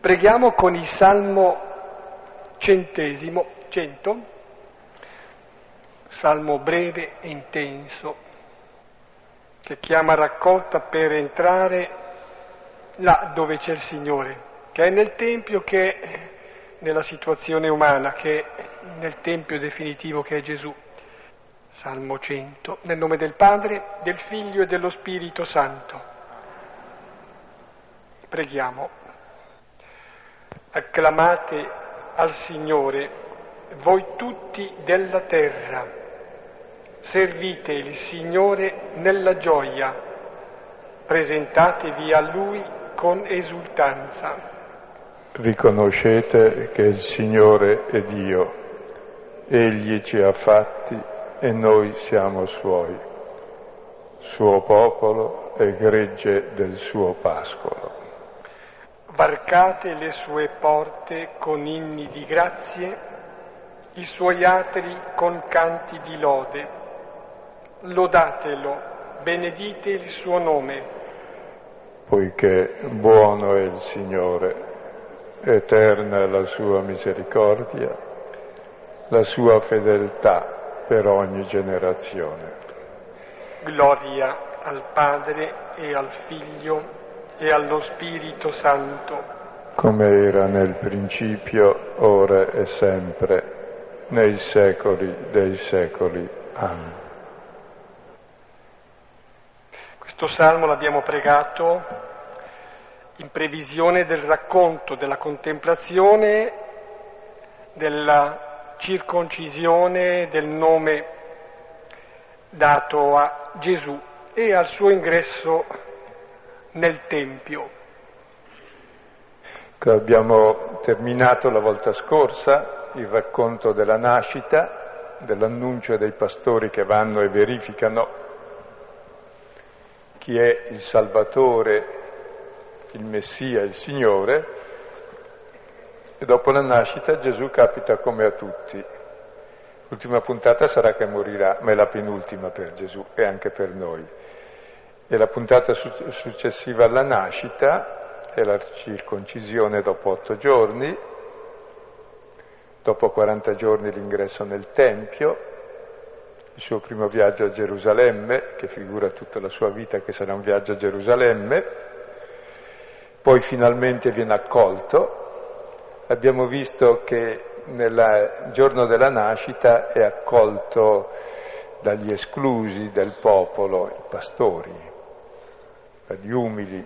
Preghiamo con il Salmo centesimo, cento, salmo breve e intenso, che chiama raccolta per entrare là dove c'è il Signore, che è nel Tempio, che è nella situazione umana, che è nel Tempio definitivo che è Gesù. Salmo 100, nel nome del Padre, del Figlio e dello Spirito Santo. Preghiamo. Acclamate al Signore, voi tutti della terra. Servite il Signore nella gioia. Presentatevi a Lui con esultanza. Riconoscete che il Signore è Dio. Egli ci ha fatti e noi siamo Suoi, Suo popolo e gregge del Suo pascolo. Varcate le sue porte con inni di grazie, i suoi atri con canti di lode. Lodatelo, benedite il suo nome. Poiché buono è il Signore, eterna è la sua misericordia, la sua fedeltà per ogni generazione. Gloria al Padre e al Figlio e allo Spirito Santo, come era nel principio, ora e sempre, nei secoli dei secoli. Amen. Questo salmo l'abbiamo pregato in previsione del racconto, della contemplazione, della circoncisione del nome dato a Gesù e al suo ingresso nel Tempio. Abbiamo terminato la volta scorsa il racconto della nascita, dell'annuncio dei pastori che vanno e verificano chi è il Salvatore, il Messia, il Signore, e dopo la nascita Gesù capita come a tutti. L'ultima puntata sarà che morirà, ma è la penultima per Gesù e anche per noi. E la puntata successiva alla nascita è la circoncisione dopo otto giorni, dopo 40 giorni l'ingresso nel Tempio, il suo primo viaggio a Gerusalemme, che figura tutta la sua vita che sarà un viaggio a Gerusalemme, poi finalmente viene accolto. Abbiamo visto che nel giorno della nascita è accolto dagli esclusi del popolo, i pastori, dagli umili.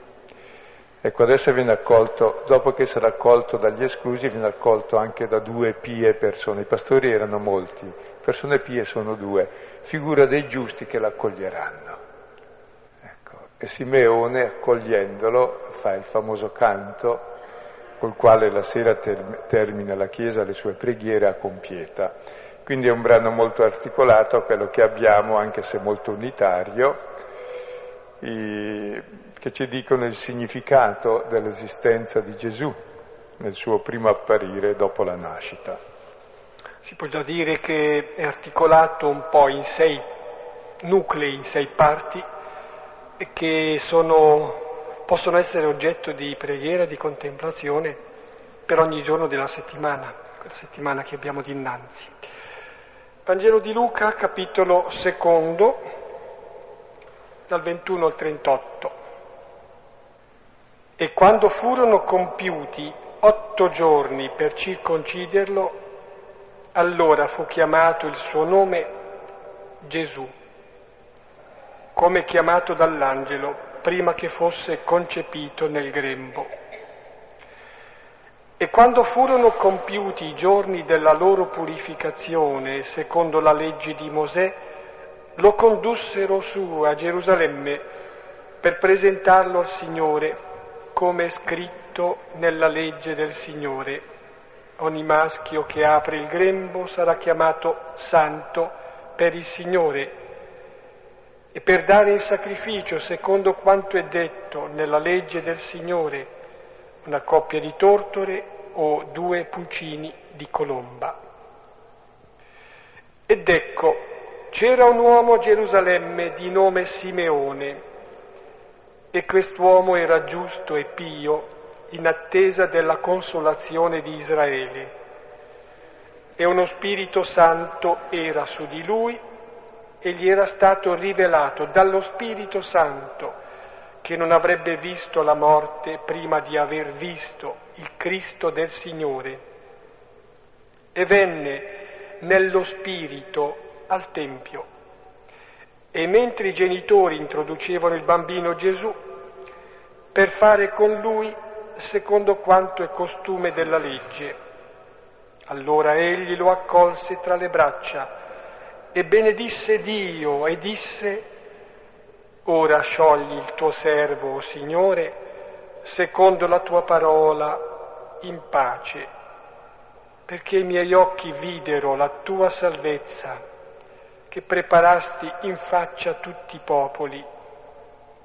Ecco, adesso viene accolto, dopo che sarà accolto dagli esclusi, viene accolto anche da due pie persone. I pastori erano molti, persone pie sono due, figura dei giusti che l'accoglieranno. Ecco, e Simeone, accogliendolo, fa il famoso canto col quale la sera ter- termina la Chiesa le sue preghiere a compieta. Quindi è un brano molto articolato, quello che abbiamo, anche se molto unitario, che ci dicono il significato dell'esistenza di Gesù nel suo primo apparire dopo la nascita. Si può già dire che è articolato un po' in sei nuclei, in sei parti, che sono, possono essere oggetto di preghiera, di contemplazione per ogni giorno della settimana, quella settimana che abbiamo dinanzi. Vangelo di Luca, capitolo secondo, dal 21 al 38. E quando furono compiuti otto giorni per circonciderlo, allora fu chiamato il suo nome Gesù, come chiamato dall'angelo prima che fosse concepito nel grembo. E quando furono compiuti i giorni della loro purificazione, secondo la legge di Mosè, lo condussero su a Gerusalemme per presentarlo al Signore, come è scritto nella legge del Signore. Ogni maschio che apre il grembo sarà chiamato santo per il Signore e per dare in sacrificio, secondo quanto è detto nella legge del Signore, una coppia di tortore o due pulcini di colomba. Ed ecco, c'era un uomo a Gerusalemme di nome Simeone e quest'uomo era giusto e pio in attesa della consolazione di Israele. E uno Spirito Santo era su di lui e gli era stato rivelato dallo Spirito Santo che non avrebbe visto la morte prima di aver visto il Cristo del Signore. E venne nello Spirito al Tempio. E mentre i genitori introducevano il bambino Gesù, per fare con lui secondo quanto è costume della legge, allora egli lo accolse tra le braccia e benedisse Dio e disse, ora sciogli il tuo servo, o Signore, secondo la tua parola, in pace, perché i miei occhi videro la tua salvezza, che preparasti in faccia a tutti i popoli,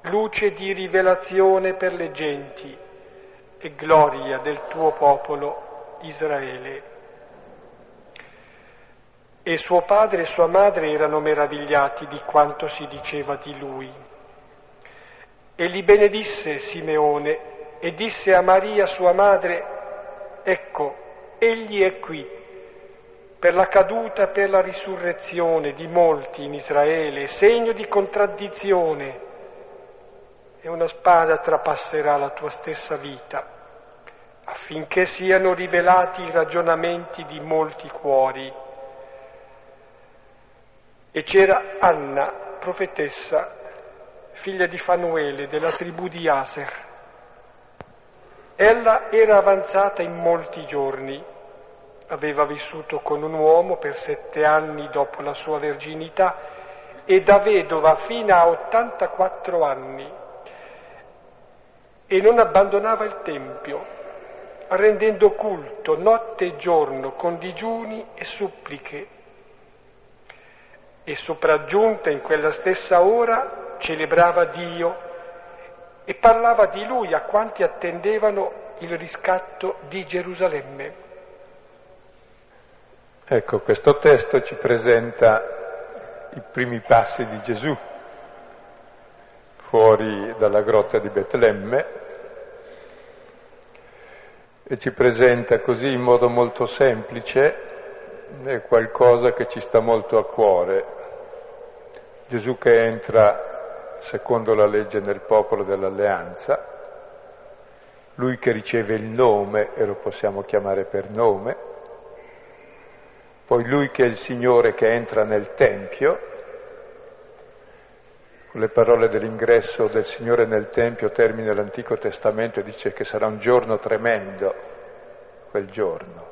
luce di rivelazione per le genti e gloria del tuo popolo Israele. E suo padre e sua madre erano meravigliati di quanto si diceva di lui. E li benedisse Simeone e disse a Maria sua madre, ecco, egli è qui, per la caduta e per la risurrezione di molti in Israele, segno di contraddizione, e una spada trapasserà la tua stessa vita, affinché siano rivelati i ragionamenti di molti cuori e c'era Anna, profetessa, figlia di Fanuele, della tribù di Aser. Ella era avanzata in molti giorni, aveva vissuto con un uomo per sette anni dopo la sua verginità e da vedova fino a 84 anni e non abbandonava il Tempio, rendendo culto notte e giorno con digiuni e suppliche e sopraggiunta in quella stessa ora celebrava Dio e parlava di lui a quanti attendevano il riscatto di Gerusalemme. Ecco, questo testo ci presenta i primi passi di Gesù fuori dalla grotta di Betlemme e ci presenta così in modo molto semplice è qualcosa che ci sta molto a cuore. Gesù che entra secondo la legge nel popolo dell'alleanza, lui che riceve il nome e lo possiamo chiamare per nome, poi lui che è il Signore che entra nel Tempio, con le parole dell'ingresso del Signore nel Tempio termina l'Antico Testamento e dice che sarà un giorno tremendo, quel giorno.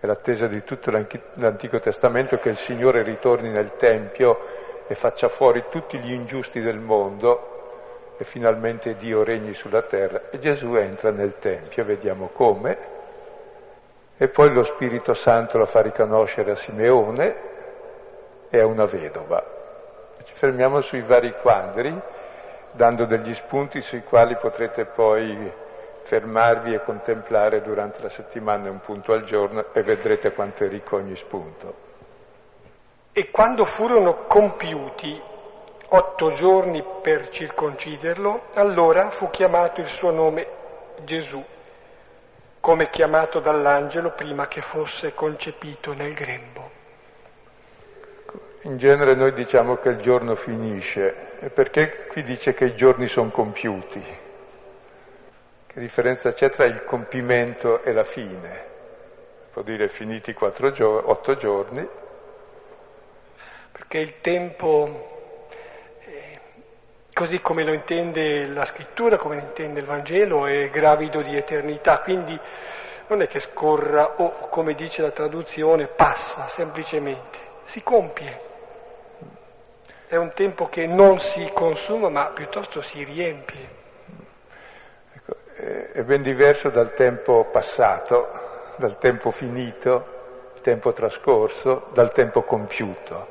È l'attesa di tutto l'Antico Testamento che il Signore ritorni nel Tempio e faccia fuori tutti gli ingiusti del mondo e finalmente Dio regni sulla terra. E Gesù entra nel Tempio, vediamo come, e poi lo Spirito Santo lo fa riconoscere a Simeone e a una vedova. Ci fermiamo sui vari quadri, dando degli spunti sui quali potrete poi fermarvi e contemplare durante la settimana un punto al giorno e vedrete quanto è ricco ogni spunto. E quando furono compiuti otto giorni per circonciderlo, allora fu chiamato il suo nome Gesù, come chiamato dall'angelo prima che fosse concepito nel grembo. In genere noi diciamo che il giorno finisce, perché qui dice che i giorni sono compiuti. Che differenza c'è tra il compimento e la fine? Può dire finiti gio- otto giorni. Perché il tempo, così come lo intende la scrittura, come lo intende il Vangelo, è gravido di eternità, quindi non è che scorra o, come dice la traduzione, passa semplicemente, si compie. È un tempo che non si consuma ma piuttosto si riempie è ben diverso dal tempo passato, dal tempo finito, il tempo trascorso, dal tempo compiuto.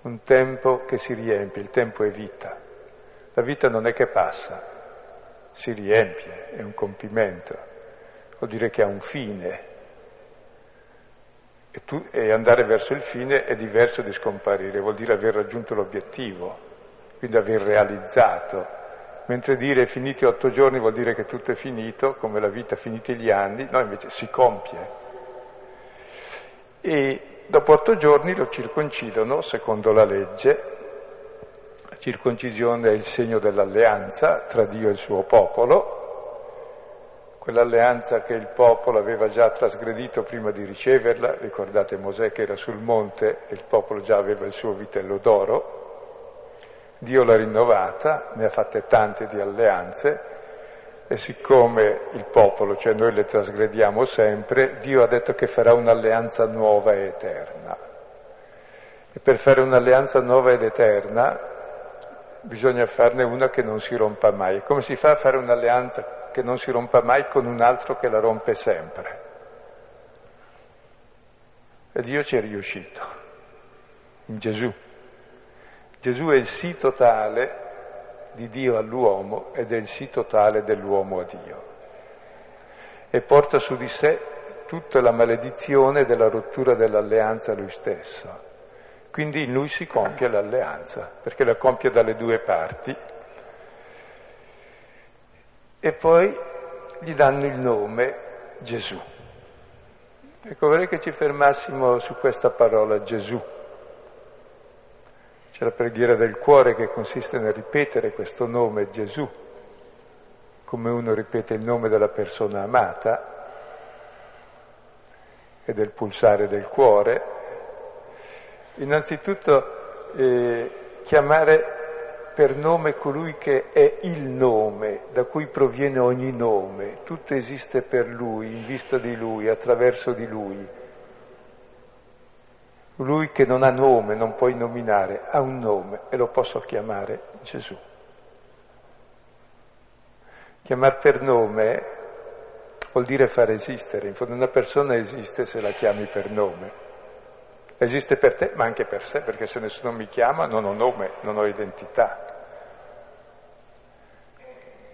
Un tempo che si riempie, il tempo è vita. La vita non è che passa, si riempie, è un compimento, vuol dire che ha un fine. E, tu, e andare verso il fine è diverso di scomparire, vuol dire aver raggiunto l'obiettivo, quindi aver realizzato Mentre dire finiti otto giorni vuol dire che tutto è finito, come la vita finiti gli anni, no, invece si compie. E dopo otto giorni lo circoncidono secondo la legge. Circoncisione è il segno dell'alleanza tra Dio e il suo popolo, quell'alleanza che il popolo aveva già trasgredito prima di riceverla, ricordate Mosè che era sul monte e il popolo già aveva il suo vitello d'oro, Dio l'ha rinnovata, ne ha fatte tante di alleanze e siccome il popolo, cioè noi le trasgrediamo sempre, Dio ha detto che farà un'alleanza nuova e eterna. E per fare un'alleanza nuova ed eterna bisogna farne una che non si rompa mai. Come si fa a fare un'alleanza che non si rompa mai con un altro che la rompe sempre? E Dio ci è riuscito, in Gesù. Gesù è il sì totale di Dio all'uomo ed è il sì totale dell'uomo a Dio. E porta su di sé tutta la maledizione della rottura dell'alleanza lui stesso. Quindi in lui si compie l'alleanza, perché la compie dalle due parti. E poi gli danno il nome Gesù. Ecco, vorrei che ci fermassimo su questa parola Gesù. C'è la preghiera del cuore che consiste nel ripetere questo nome Gesù, come uno ripete il nome della persona amata e del pulsare del cuore. Innanzitutto eh, chiamare per nome colui che è il nome, da cui proviene ogni nome, tutto esiste per lui, in vista di lui, attraverso di lui. Lui che non ha nome, non puoi nominare, ha un nome e lo posso chiamare Gesù. Chiamare per nome vuol dire far esistere, in fondo una persona esiste se la chiami per nome. Esiste per te, ma anche per sé, perché se nessuno mi chiama non ho nome, non ho identità.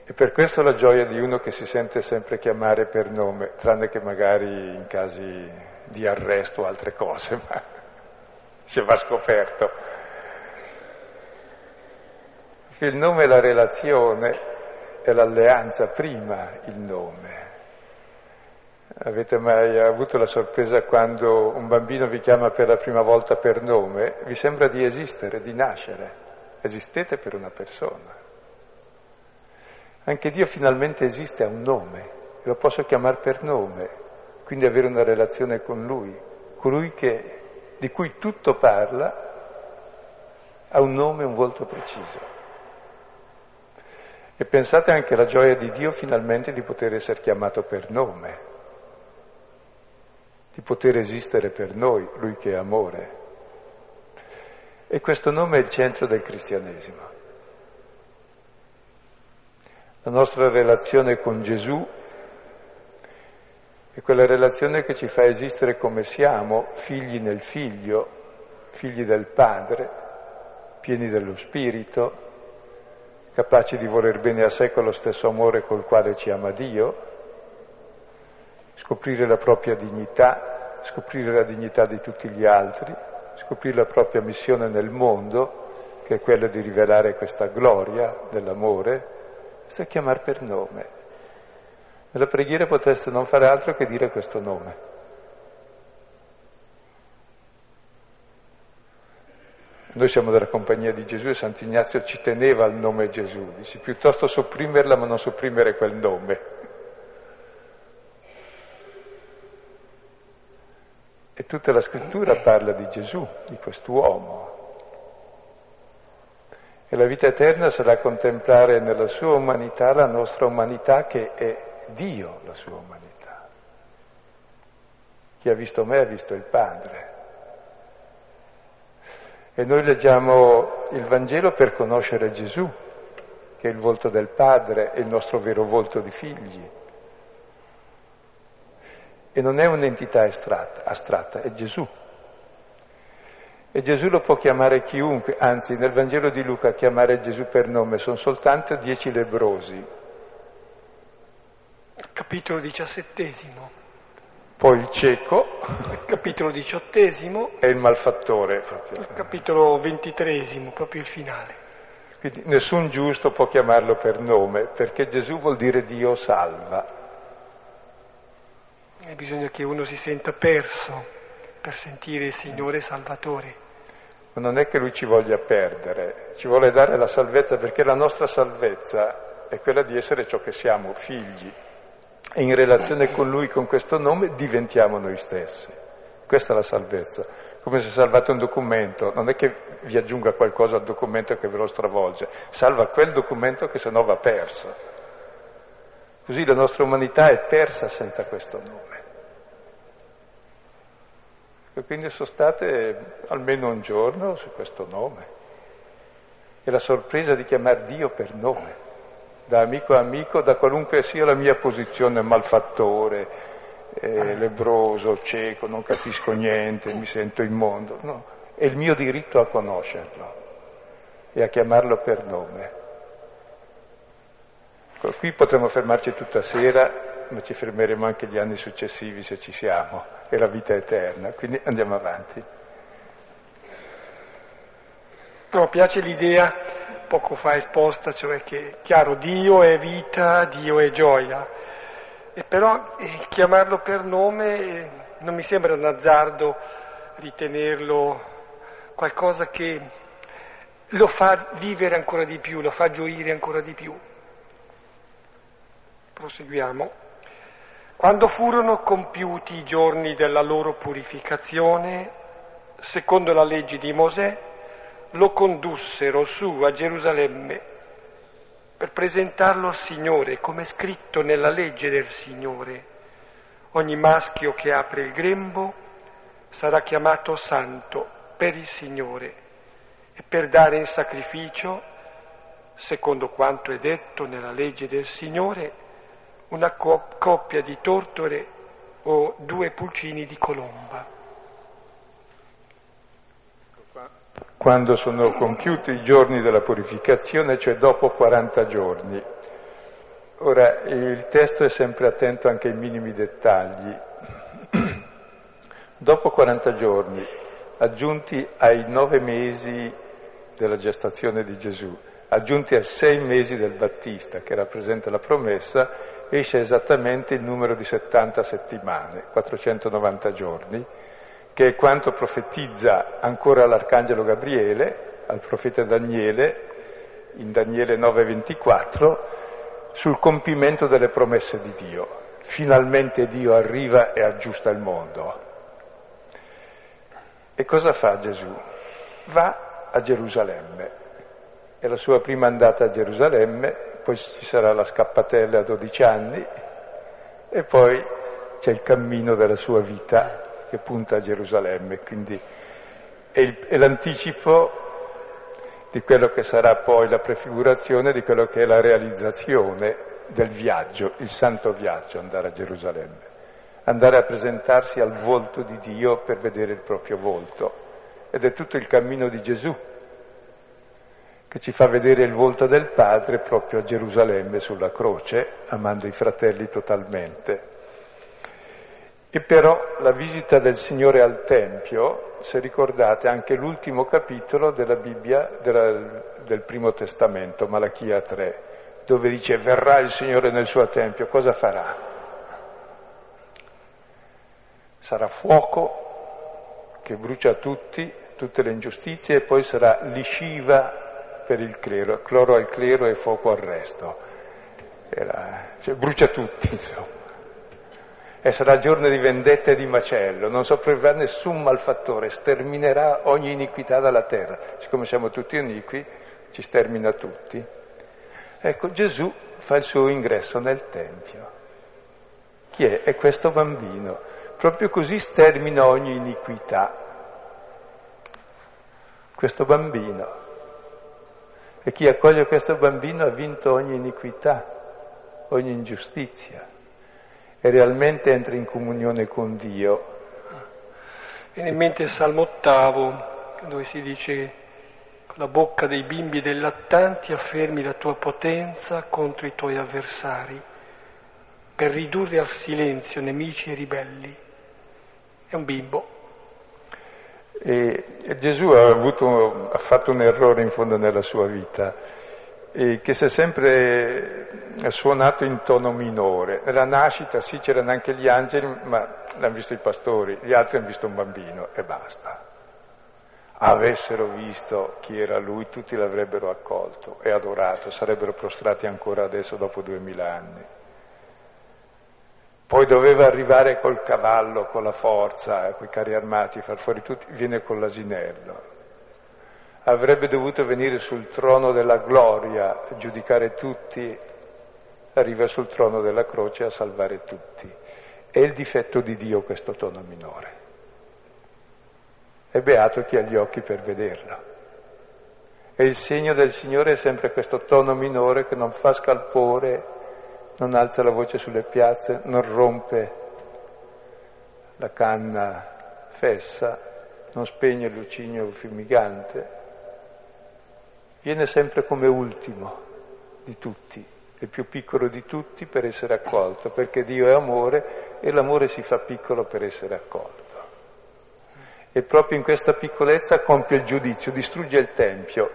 E per questo la gioia di uno che si sente sempre chiamare per nome, tranne che magari in casi di arresto o altre cose, ma se va scoperto. Perché il nome è la relazione, è l'alleanza prima il nome. Avete mai avuto la sorpresa quando un bambino vi chiama per la prima volta per nome? Vi sembra di esistere, di nascere. Esistete per una persona. Anche Dio finalmente esiste, ha un nome, lo posso chiamare per nome, quindi avere una relazione con Lui, colui che di cui tutto parla, ha un nome e un volto preciso. E pensate anche alla gioia di Dio finalmente di poter essere chiamato per nome, di poter esistere per noi, Lui che è amore. E questo nome è il centro del cristianesimo. La nostra relazione con Gesù è quella relazione che ci fa esistere come siamo, figli nel figlio, figli del Padre, pieni dello Spirito, capaci di voler bene a sé con lo stesso amore col quale ci ama Dio, scoprire la propria dignità, scoprire la dignità di tutti gli altri, scoprire la propria missione nel mondo, che è quella di rivelare questa gloria dell'amore, questo è chiamare per nome. Nella preghiera potreste non fare altro che dire questo nome. Noi siamo della compagnia di Gesù e Sant'Ignazio ci teneva al nome Gesù, dice piuttosto sopprimerla ma non sopprimere quel nome. E tutta la scrittura parla di Gesù, di quest'uomo. E la vita eterna sarà contemplare nella sua umanità la nostra umanità che è Dio la sua umanità. Chi ha visto me ha visto il Padre. E noi leggiamo il Vangelo per conoscere Gesù, che è il volto del Padre e il nostro vero volto di figli. E non è un'entità astratta, astratta è Gesù. E Gesù lo può chiamare chiunque, anzi nel Vangelo di Luca chiamare Gesù per nome sono soltanto dieci lebrosi, capitolo diciassettesimo. Poi il cieco, capitolo diciottesimo. E il malfattore. Proprio. Il capitolo ventitresimo, proprio il finale. Quindi nessun giusto può chiamarlo per nome, perché Gesù vuol dire Dio salva. Bisogna che uno si senta perso per sentire il Signore Salvatore. Non è che Lui ci voglia perdere, ci vuole dare la salvezza perché la nostra salvezza è quella di essere ciò che siamo, figli. E in relazione con Lui, con questo nome, diventiamo noi stessi. Questa è la salvezza. Come se salvate un documento, non è che vi aggiunga qualcosa al documento che ve lo stravolge, salva quel documento che sennò va perso. Così la nostra umanità è persa senza questo nome. E quindi sono state almeno un giorno su questo nome. E la sorpresa di chiamare Dio per nome da amico a amico, da qualunque sia la mia posizione, malfattore, eh, lebroso, cieco, non capisco niente, mi sento immondo. No, è il mio diritto a conoscerlo e a chiamarlo per nome. Qui potremmo fermarci tutta sera, ma ci fermeremo anche gli anni successivi se ci siamo, è la vita eterna, quindi andiamo avanti. No, piace l'idea poco fa esposta, cioè che, chiaro, Dio è vita, Dio è gioia, e però eh, chiamarlo per nome eh, non mi sembra un azzardo ritenerlo qualcosa che lo fa vivere ancora di più, lo fa gioire ancora di più. Proseguiamo. Quando furono compiuti i giorni della loro purificazione, secondo la legge di Mosè, lo condussero su a Gerusalemme per presentarlo al Signore, come è scritto nella legge del Signore. Ogni maschio che apre il grembo sarà chiamato santo per il Signore e per dare in sacrificio, secondo quanto è detto nella legge del Signore, una coppia di tortore o due pulcini di colomba. quando sono compiuti i giorni della purificazione, cioè dopo 40 giorni. Ora, il testo è sempre attento anche ai minimi dettagli. dopo 40 giorni, aggiunti ai nove mesi della gestazione di Gesù, aggiunti ai sei mesi del Battista, che rappresenta la promessa, esce esattamente il numero di 70 settimane, 490 giorni, che è quanto profetizza ancora l'Arcangelo Gabriele al profeta Daniele, in Daniele 9:24, sul compimento delle promesse di Dio. Finalmente Dio arriva e aggiusta il mondo. E cosa fa Gesù? Va a Gerusalemme. È la sua prima andata a Gerusalemme, poi ci sarà la scappatella a 12 anni e poi c'è il cammino della sua vita che punta a Gerusalemme, quindi è, il, è l'anticipo di quello che sarà poi la prefigurazione di quello che è la realizzazione del viaggio, il santo viaggio, andare a Gerusalemme, andare a presentarsi al volto di Dio per vedere il proprio volto. Ed è tutto il cammino di Gesù che ci fa vedere il volto del Padre proprio a Gerusalemme sulla croce, amando i fratelli totalmente. E però la visita del Signore al Tempio, se ricordate, è anche l'ultimo capitolo della Bibbia della, del Primo Testamento, Malachia 3, dove dice verrà il Signore nel suo Tempio, cosa farà? Sarà fuoco che brucia tutti, tutte le ingiustizie e poi sarà lisciva per il clero, cloro al clero e fuoco al resto. Era, cioè, brucia tutti, insomma e sarà giorno di vendetta e di macello, non sopravviverà nessun malfattore, sterminerà ogni iniquità dalla terra. Siccome siamo tutti iniqui, ci stermina tutti. Ecco, Gesù fa il suo ingresso nel Tempio. Chi è? È questo bambino. Proprio così stermina ogni iniquità. Questo bambino. E chi accoglie questo bambino ha vinto ogni iniquità, ogni ingiustizia e realmente entra in comunione con Dio. Viene in mente il Salmo ottavo, dove si dice con la bocca dei bimbi e dei lattanti affermi la tua potenza contro i tuoi avversari, per ridurre al silenzio nemici e ribelli. È un bimbo. E, Gesù ha, avuto, ha, fatto un errore in fondo nella sua vita, che si è sempre suonato in tono minore. Nella nascita sì c'erano anche gli angeli, ma l'hanno visto i pastori, gli altri hanno visto un bambino e basta. Avessero visto chi era lui, tutti l'avrebbero accolto e adorato, sarebbero prostrati ancora adesso dopo duemila anni. Poi doveva arrivare col cavallo, con la forza, con i carri armati, far fuori tutti, viene con l'asinello. Avrebbe dovuto venire sul trono della gloria, giudicare tutti, arriva sul trono della croce a salvare tutti. È il difetto di Dio questo tono minore. È beato chi ha gli occhi per vederlo. E il segno del Signore è sempre questo tono minore che non fa scalpore, non alza la voce sulle piazze, non rompe la canna fessa, non spegne il lucinio fumigante, viene sempre come ultimo di tutti, il più piccolo di tutti per essere accolto, perché Dio è amore e l'amore si fa piccolo per essere accolto. E proprio in questa piccolezza compie il giudizio, distrugge il Tempio,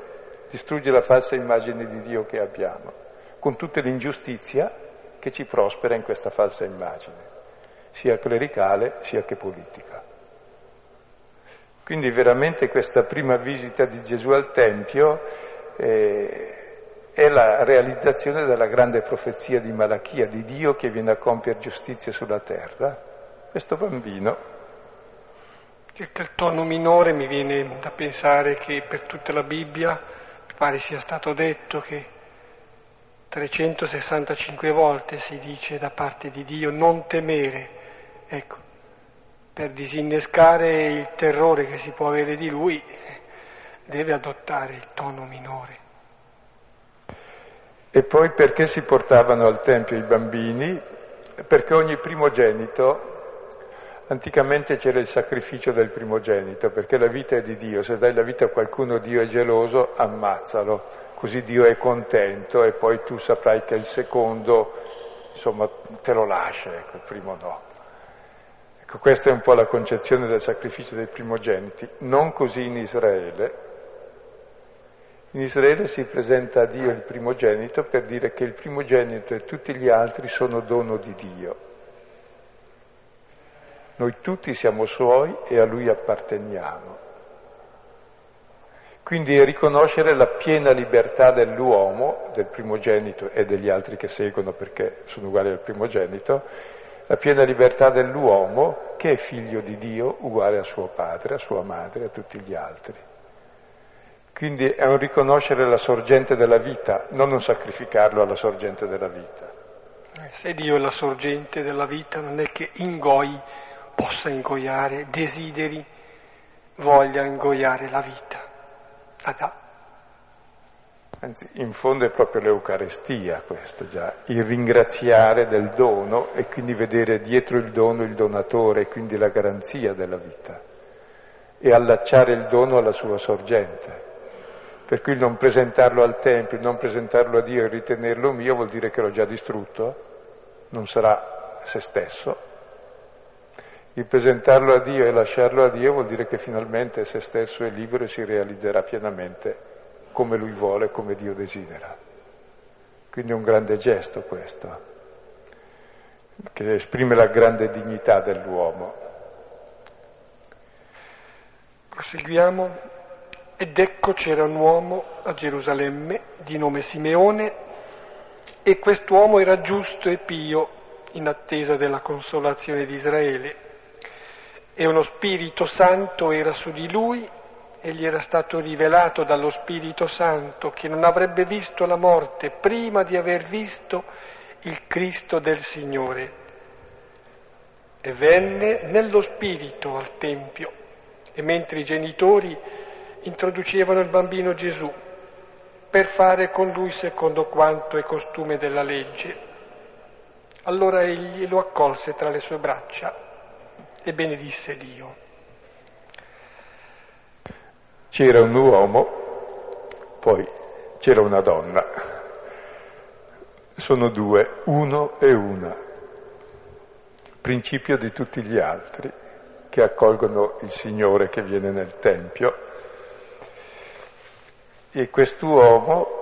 distrugge la falsa immagine di Dio che abbiamo, con tutta l'ingiustizia che ci prospera in questa falsa immagine, sia clericale sia che politica. Quindi veramente questa prima visita di Gesù al Tempio eh, è la realizzazione della grande profezia di Malachia, di Dio che viene a compiere giustizia sulla terra. Questo bambino. Che il tono minore mi viene da pensare che per tutta la Bibbia pare sia stato detto che 365 volte si dice da parte di Dio non temere, ecco, per disinnescare il terrore che si può avere di Lui deve adottare il tono minore. E poi perché si portavano al Tempio i bambini? Perché ogni primogenito, anticamente c'era il sacrificio del primogenito, perché la vita è di Dio, se dai la vita a qualcuno Dio è geloso, ammazzalo così Dio è contento e poi tu saprai che il secondo, insomma, te lo lascia, ecco, il primo no. Ecco, questa è un po' la concezione del sacrificio dei primogeniti, non così in Israele. In Israele si presenta a Dio il primogenito per dire che il primogenito e tutti gli altri sono dono di Dio. Noi tutti siamo suoi e a lui apparteniamo. Quindi riconoscere la piena libertà dell'uomo, del primogenito e degli altri che seguono perché sono uguali al primogenito, la piena libertà dell'uomo che è figlio di Dio, uguale a suo padre, a sua madre, a tutti gli altri. Quindi è un riconoscere la sorgente della vita, non un sacrificarlo alla sorgente della vita. Eh, se Dio è la sorgente della vita, non è che ingoi possa ingoiare, desideri, voglia ingoiare la vita. Adà. Anzi, in fondo è proprio l'Eucarestia questo già, il ringraziare del dono e quindi vedere dietro il dono il donatore e quindi la garanzia della vita e allacciare il dono alla sua sorgente. Per cui non presentarlo al Tempio, non presentarlo a Dio e ritenerlo mio vuol dire che l'ho già distrutto, non sarà se stesso, il presentarlo a Dio e lasciarlo a Dio vuol dire che finalmente se stesso è libero e si realizzerà pienamente come lui vuole, come Dio desidera. Quindi è un grande gesto questo, che esprime la grande dignità dell'uomo. Proseguiamo. Ed ecco c'era un uomo a Gerusalemme di nome Simeone e quest'uomo era giusto e pio in attesa della consolazione di Israele e uno Spirito Santo era su di lui e gli era stato rivelato dallo Spirito Santo che non avrebbe visto la morte prima di aver visto il Cristo del Signore. E venne nello Spirito al Tempio e mentre i genitori introducevano il bambino Gesù per fare con lui secondo quanto è costume della legge, allora egli lo accolse tra le sue braccia e benedisse Dio. C'era un uomo, poi c'era una donna. Sono due, uno e una, principio di tutti gli altri. che accolgono il Signore che viene nel Tempio. E quest'uomo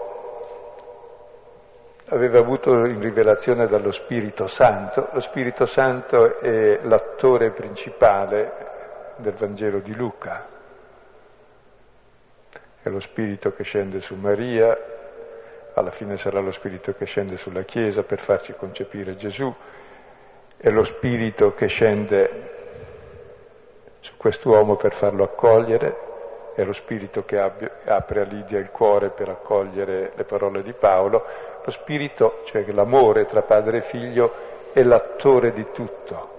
aveva avuto in rivelazione dallo Spirito Santo. Lo Spirito Santo è l'attore principale del Vangelo di Luca. È lo Spirito che scende su Maria, alla fine sarà lo Spirito che scende sulla Chiesa per farci concepire Gesù, è lo Spirito che scende su quest'uomo per farlo accogliere, è lo Spirito che apre a Lidia il cuore per accogliere le parole di Paolo, lo Spirito, cioè l'amore tra padre e figlio, è l'attore di tutto.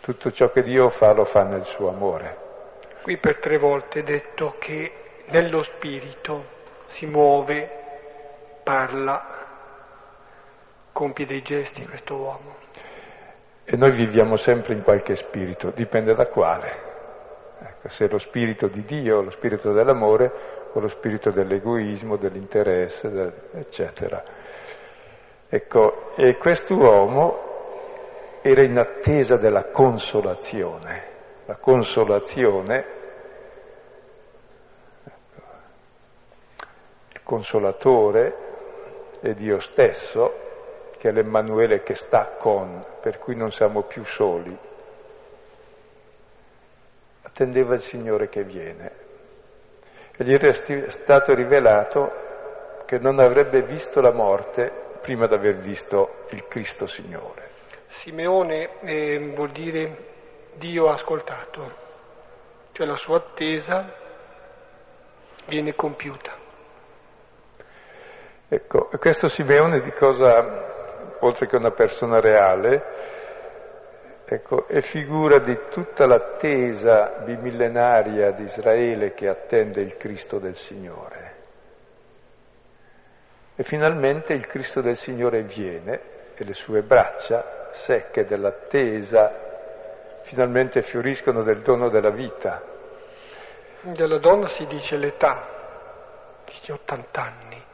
Tutto ciò che Dio fa lo fa nel suo amore. Qui per tre volte è detto che nello Spirito si muove, parla, compie dei gesti questo uomo. E noi viviamo sempre in qualche spirito, dipende da quale. Ecco, se lo spirito di Dio, lo spirito dell'amore o lo spirito dell'egoismo, dell'interesse, del, eccetera. Ecco, e quest'uomo era in attesa della consolazione. La consolazione, ecco, il consolatore è Dio stesso, che è l'Emmanuele che sta con, per cui non siamo più soli. Attendeva il Signore che viene e gli era stato rivelato che non avrebbe visto la morte prima di aver visto il Cristo Signore. Simeone eh, vuol dire Dio ha ascoltato, cioè la sua attesa viene compiuta. Ecco, questo Simeone di cosa, oltre che una persona reale, Ecco, è figura di tutta l'attesa bimillenaria di Israele che attende il Cristo del Signore. E finalmente il Cristo del Signore viene e le sue braccia, secche dell'attesa, finalmente fioriscono del dono della vita. Della donna si dice l'età, dice 80 anni,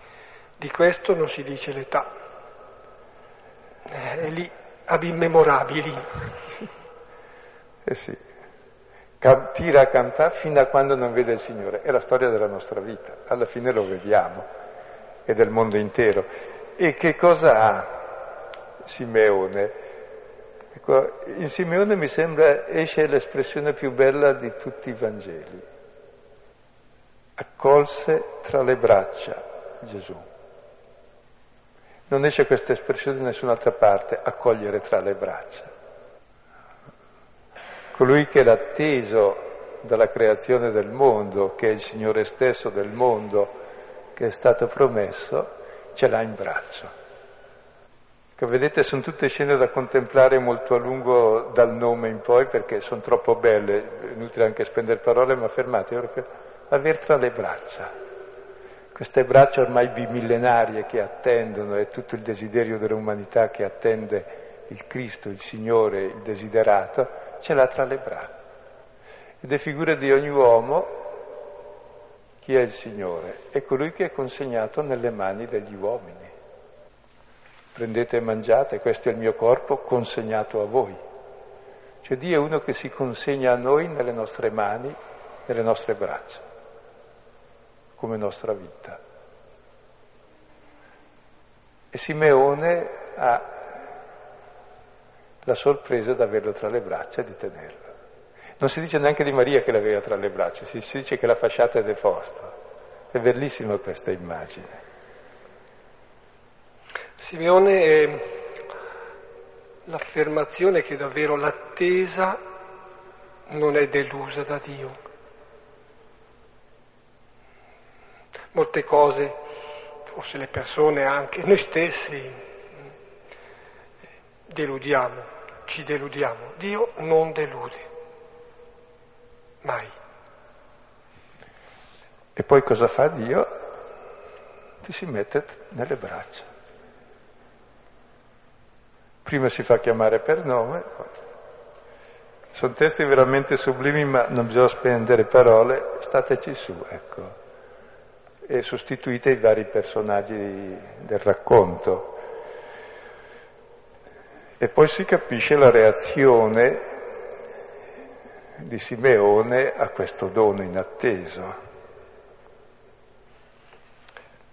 di questo non si dice l'età. È lì ad immemorabili. Eh sì, tira a cantare fino a quando non vede il Signore. È la storia della nostra vita, alla fine lo vediamo, e del mondo intero. E che cosa ha Simeone? Ecco, in Simeone mi sembra esce l'espressione più bella di tutti i Vangeli. Accolse tra le braccia Gesù. Non esce questa espressione da nessun'altra parte, accogliere tra le braccia. Colui che l'ha atteso dalla creazione del mondo, che è il Signore stesso del mondo, che è stato promesso, ce l'ha in braccio. Che vedete sono tutte scene da contemplare molto a lungo dal nome in poi perché sono troppo belle, inutile anche spendere parole, ma fermate, perché aver tra le braccia queste braccia ormai bimillenarie che attendono e tutto il desiderio dell'umanità che attende il Cristo, il Signore, il desiderato, ce l'ha tra le braccia. Ed è figura di ogni uomo chi è il Signore, è colui che è consegnato nelle mani degli uomini. Prendete e mangiate, questo è il mio corpo consegnato a voi. Cioè Dio è uno che si consegna a noi nelle nostre mani, nelle nostre braccia come nostra vita. E Simeone ha la sorpresa di averlo tra le braccia e di tenerlo. Non si dice neanche di Maria che l'aveva tra le braccia, si, dice che la fasciata è deposta. È bellissima questa immagine. Simeone è l'affermazione che davvero l'attesa non è delusa da Dio. Molte cose, forse le persone anche, noi stessi deludiamo, ci deludiamo. Dio non delude, mai. E poi cosa fa Dio? Ti si mette nelle braccia. Prima si fa chiamare per nome, sono testi veramente sublimi, ma non bisogna spendere parole, stateci su, ecco e sostituite i vari personaggi del racconto. E poi si capisce la reazione di Simeone a questo dono inatteso.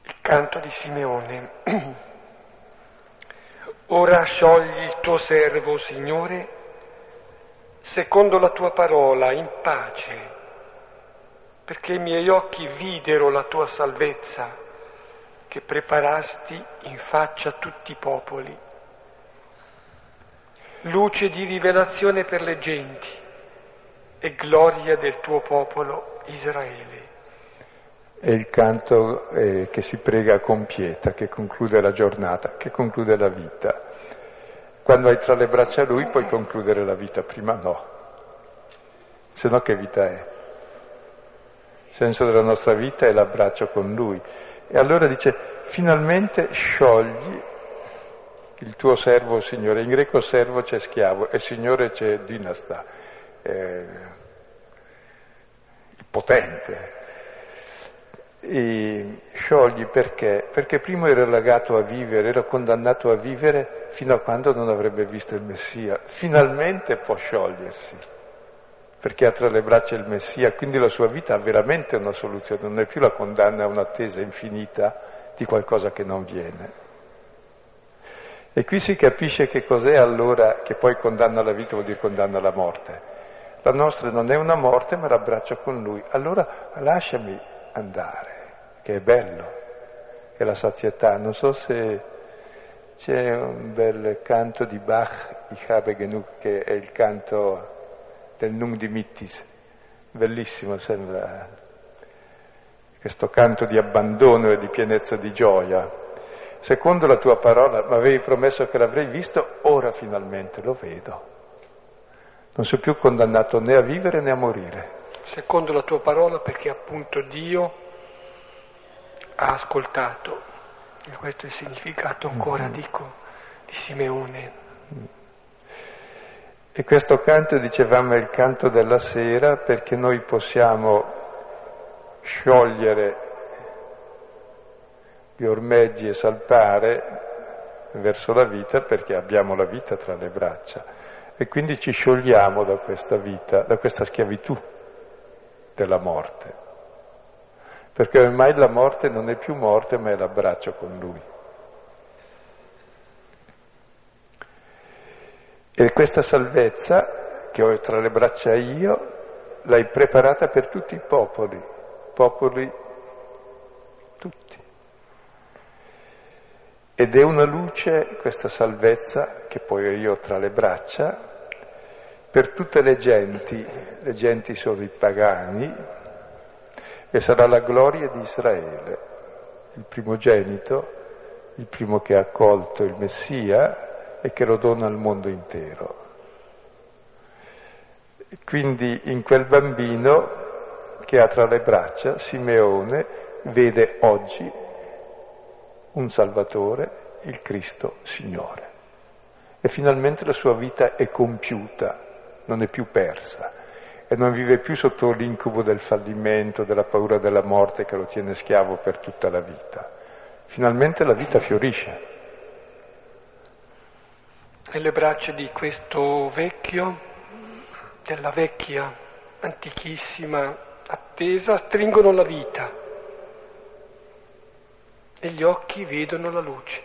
Il canto di Simeone. Ora sciogli il tuo servo, Signore, secondo la tua parola, in pace, perché i miei occhi videro la tua salvezza che preparasti in faccia a tutti i popoli, luce di rivelazione per le genti e gloria del tuo popolo Israele. È il canto eh, che si prega con pietà, che conclude la giornata, che conclude la vita. Quando hai tra le braccia lui puoi concludere la vita, prima no. Se no che vita è? Il senso della nostra vita è l'abbraccio con lui. E allora dice, finalmente sciogli il tuo servo, Signore. In greco servo c'è schiavo e Signore c'è dinasta, eh, il potente. E sciogli perché? Perché prima era legato a vivere, era condannato a vivere fino a quando non avrebbe visto il Messia. Finalmente può sciogliersi, perché ha tra le braccia il Messia, quindi la sua vita ha veramente una soluzione, non è più la condanna a un'attesa infinita di qualcosa che non viene. E qui si capisce che cos'è allora che poi condanna la vita vuol dire condanna la morte. La nostra non è una morte ma l'abbraccio con lui. Allora lasciami andare, che è bello, che è la sazietà. Non so se c'è un bel canto di Bach, Ich habe genug, che è il canto del Nung Dimittis, bellissimo sembra questo canto di abbandono e di pienezza di gioia. Secondo la tua parola, mi avevi promesso che l'avrei visto, ora finalmente lo vedo. Non sono più condannato né a vivere né a morire. Secondo la tua parola, perché appunto Dio ha ascoltato. E questo è il significato ancora, mm-hmm. dico, di Simeone. E questo canto, dicevamo, è il canto della sera perché noi possiamo sciogliere gli ormeggi e saltare verso la vita perché abbiamo la vita tra le braccia e quindi ci sciogliamo da questa vita, da questa schiavitù della morte, perché ormai la morte non è più morte ma è l'abbraccio con lui. E questa salvezza che ho tra le braccia io l'hai preparata per tutti i popoli, popoli tutti. Ed è una luce questa salvezza che poi io ho tra le braccia per tutte le genti, le genti sono i pagani, e sarà la gloria di Israele, il primogenito, il primo che ha accolto il Messia e che lo dona al mondo intero. Quindi in quel bambino che ha tra le braccia, Simeone vede oggi un Salvatore, il Cristo Signore. E finalmente la sua vita è compiuta, non è più persa e non vive più sotto l'incubo del fallimento, della paura della morte che lo tiene schiavo per tutta la vita. Finalmente la vita fiorisce. Nelle braccia di questo vecchio, della vecchia, antichissima attesa stringono la vita e gli occhi vedono la luce.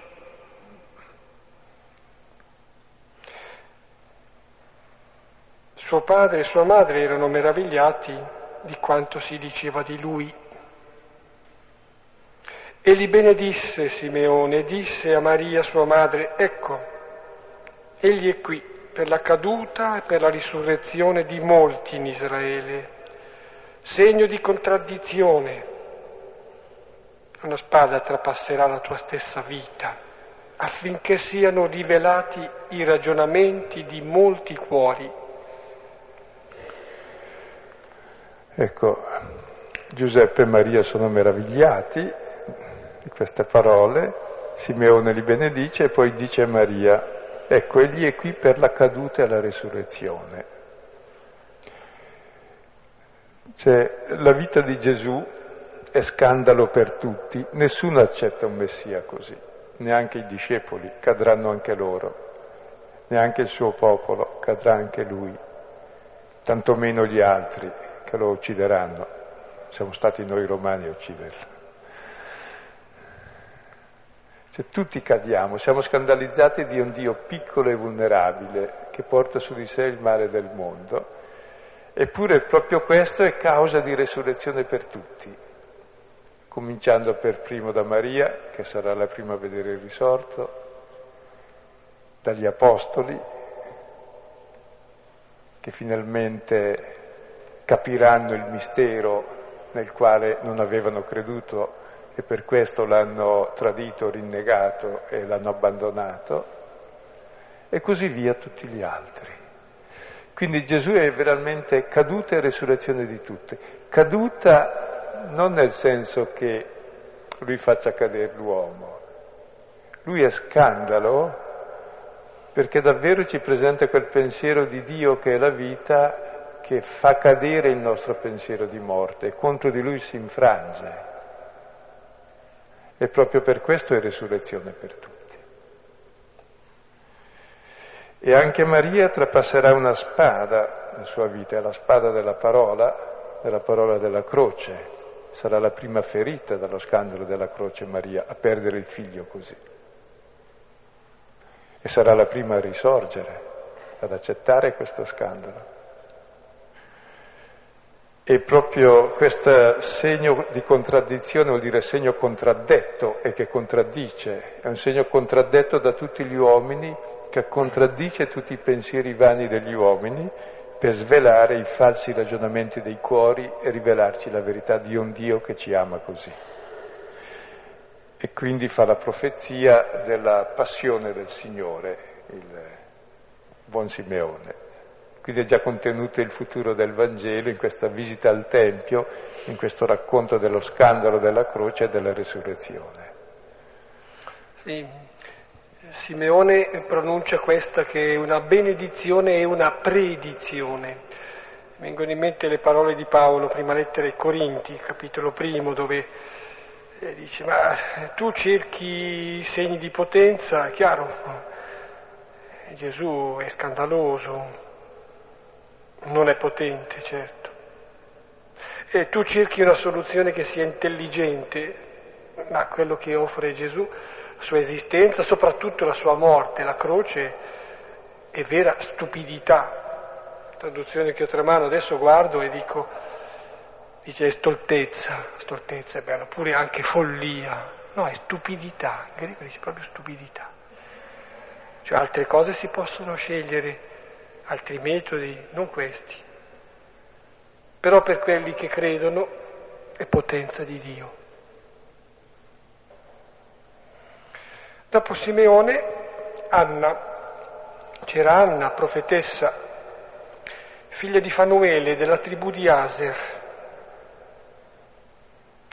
Suo padre e sua madre erano meravigliati di quanto si diceva di lui. E li benedisse Simeone, disse a Maria sua madre, ecco, egli è qui per la caduta e per la risurrezione di molti in Israele segno di contraddizione. Una spada trapasserà la tua stessa vita affinché siano rivelati i ragionamenti di molti cuori. Ecco, Giuseppe e Maria sono meravigliati di queste parole, Simeone li benedice e poi dice a Maria, ecco, egli è qui per la caduta e la risurrezione. Cioè, la vita di Gesù è scandalo per tutti, nessuno accetta un Messia così, neanche i discepoli, cadranno anche loro, neanche il suo popolo, cadrà anche lui. tantomeno gli altri che lo uccideranno. Siamo stati noi romani a ucciderlo. Cioè, tutti cadiamo, siamo scandalizzati di un Dio piccolo e vulnerabile che porta su di sé il male del mondo, eppure proprio questo è causa di resurrezione per tutti, cominciando per primo da Maria, che sarà la prima a vedere il risorto, dagli Apostoli, che finalmente capiranno il mistero nel quale non avevano creduto e per questo l'hanno tradito, rinnegato e l'hanno abbandonato, e così via tutti gli altri. Quindi Gesù è veramente caduta e resurrezione di tutti. Caduta non nel senso che lui faccia cadere l'uomo, lui è scandalo perché davvero ci presenta quel pensiero di Dio che è la vita che fa cadere il nostro pensiero di morte contro di lui si infrange. E proprio per questo è risurrezione per tutti. E anche Maria trapasserà una spada nella sua vita, la spada della parola, della parola della croce. Sarà la prima ferita dallo scandalo della croce Maria, a perdere il figlio così. E sarà la prima a risorgere, ad accettare questo scandalo. E proprio questo segno di contraddizione vuol dire segno contraddetto e che contraddice, è un segno contraddetto da tutti gli uomini che contraddice tutti i pensieri vani degli uomini per svelare i falsi ragionamenti dei cuori e rivelarci la verità di un Dio che ci ama così. E quindi fa la profezia della passione del Signore, il buon Simeone. Quindi è già contenuto il futuro del Vangelo in questa visita al Tempio, in questo racconto dello scandalo della croce e della risurrezione. Sì. Simeone pronuncia questa che è una benedizione e una predizione. Vengono in mente le parole di Paolo, prima lettera ai Corinti, capitolo primo, dove eh, dice, ma tu cerchi segni di potenza, è chiaro, Gesù è scandaloso, non è potente, certo. E tu cerchi una soluzione che sia intelligente, ma quello che offre Gesù, la sua esistenza, soprattutto la sua morte, la croce, è vera stupidità. Traduzione che ho tra mano, adesso guardo e dico, dice stoltezza, stoltezza è bello, oppure anche follia. No, è stupidità, in greco dice proprio stupidità. Cioè altre cose si possono scegliere altri metodi, non questi. Però per quelli che credono è potenza di Dio. Dopo Simeone, Anna, c'era Anna, profetessa, figlia di Fanuele della tribù di Aser.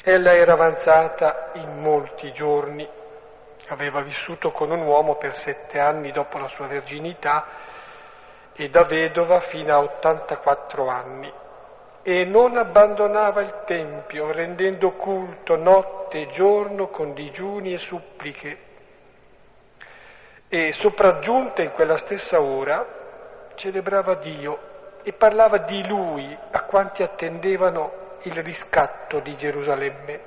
Ella era avanzata in molti giorni, aveva vissuto con un uomo per sette anni dopo la sua verginità e da vedova fino a 84 anni e non abbandonava il Tempio, rendendo culto notte e giorno con digiuni e suppliche. E sopraggiunta in quella stessa ora celebrava Dio e parlava di Lui a quanti attendevano il riscatto di Gerusalemme.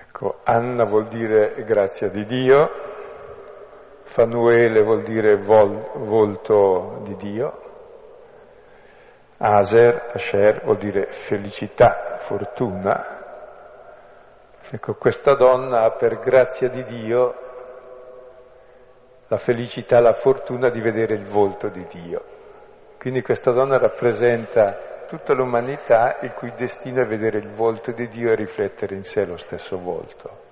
Ecco, Anna vuol dire grazia di Dio, Fanuele vuol dire vol, volto di Dio, Aser, Asher vuol dire felicità, fortuna. Ecco, questa donna ha per grazia di Dio la felicità, la fortuna di vedere il volto di Dio. Quindi questa donna rappresenta tutta l'umanità il cui destino è vedere il volto di Dio e riflettere in sé lo stesso volto.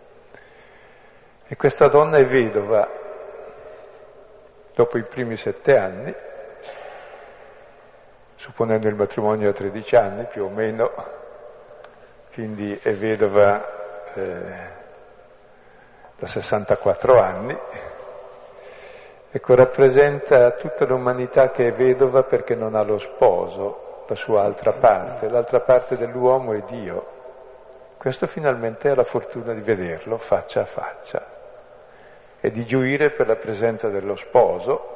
E questa donna è vedova dopo i primi sette anni, supponendo il matrimonio a 13 anni più o meno, quindi è vedova eh, da 64 anni, ecco rappresenta tutta l'umanità che è vedova perché non ha lo sposo, la sua altra parte, l'altra parte dell'uomo è Dio. Questo finalmente ha la fortuna di vederlo faccia a faccia e di gioire per la presenza dello sposo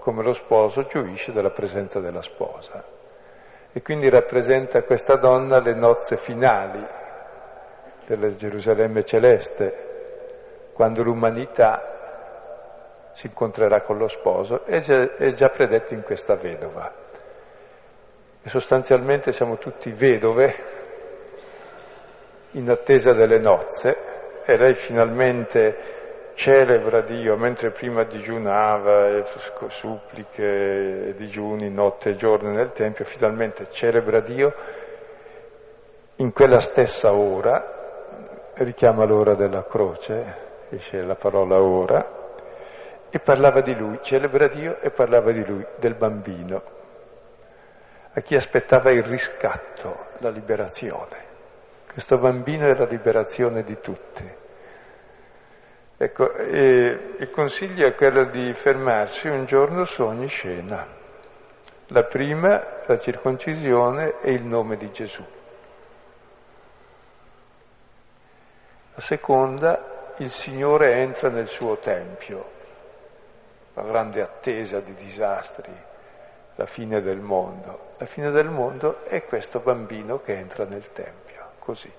come lo sposo gioisce della presenza della sposa. E quindi rappresenta questa donna le nozze finali della Gerusalemme celeste, quando l'umanità si incontrerà con lo sposo, è già, è già predetto in questa vedova. E sostanzialmente siamo tutti vedove in attesa delle nozze e lei finalmente celebra Dio, mentre prima digiunava e suppliche e digiuni notte e giorno nel Tempio, finalmente celebra Dio in quella stessa ora, richiama l'ora della croce, esce la parola ora, e parlava di lui, celebra Dio e parlava di lui, del bambino, a chi aspettava il riscatto, la liberazione. Questo bambino è la liberazione di tutti. Ecco, il consiglio è quello di fermarsi un giorno su ogni scena. La prima, la circoncisione e il nome di Gesù. La seconda, il Signore entra nel suo Tempio, la grande attesa di disastri, la fine del mondo. La fine del mondo è questo bambino che entra nel Tempio, così.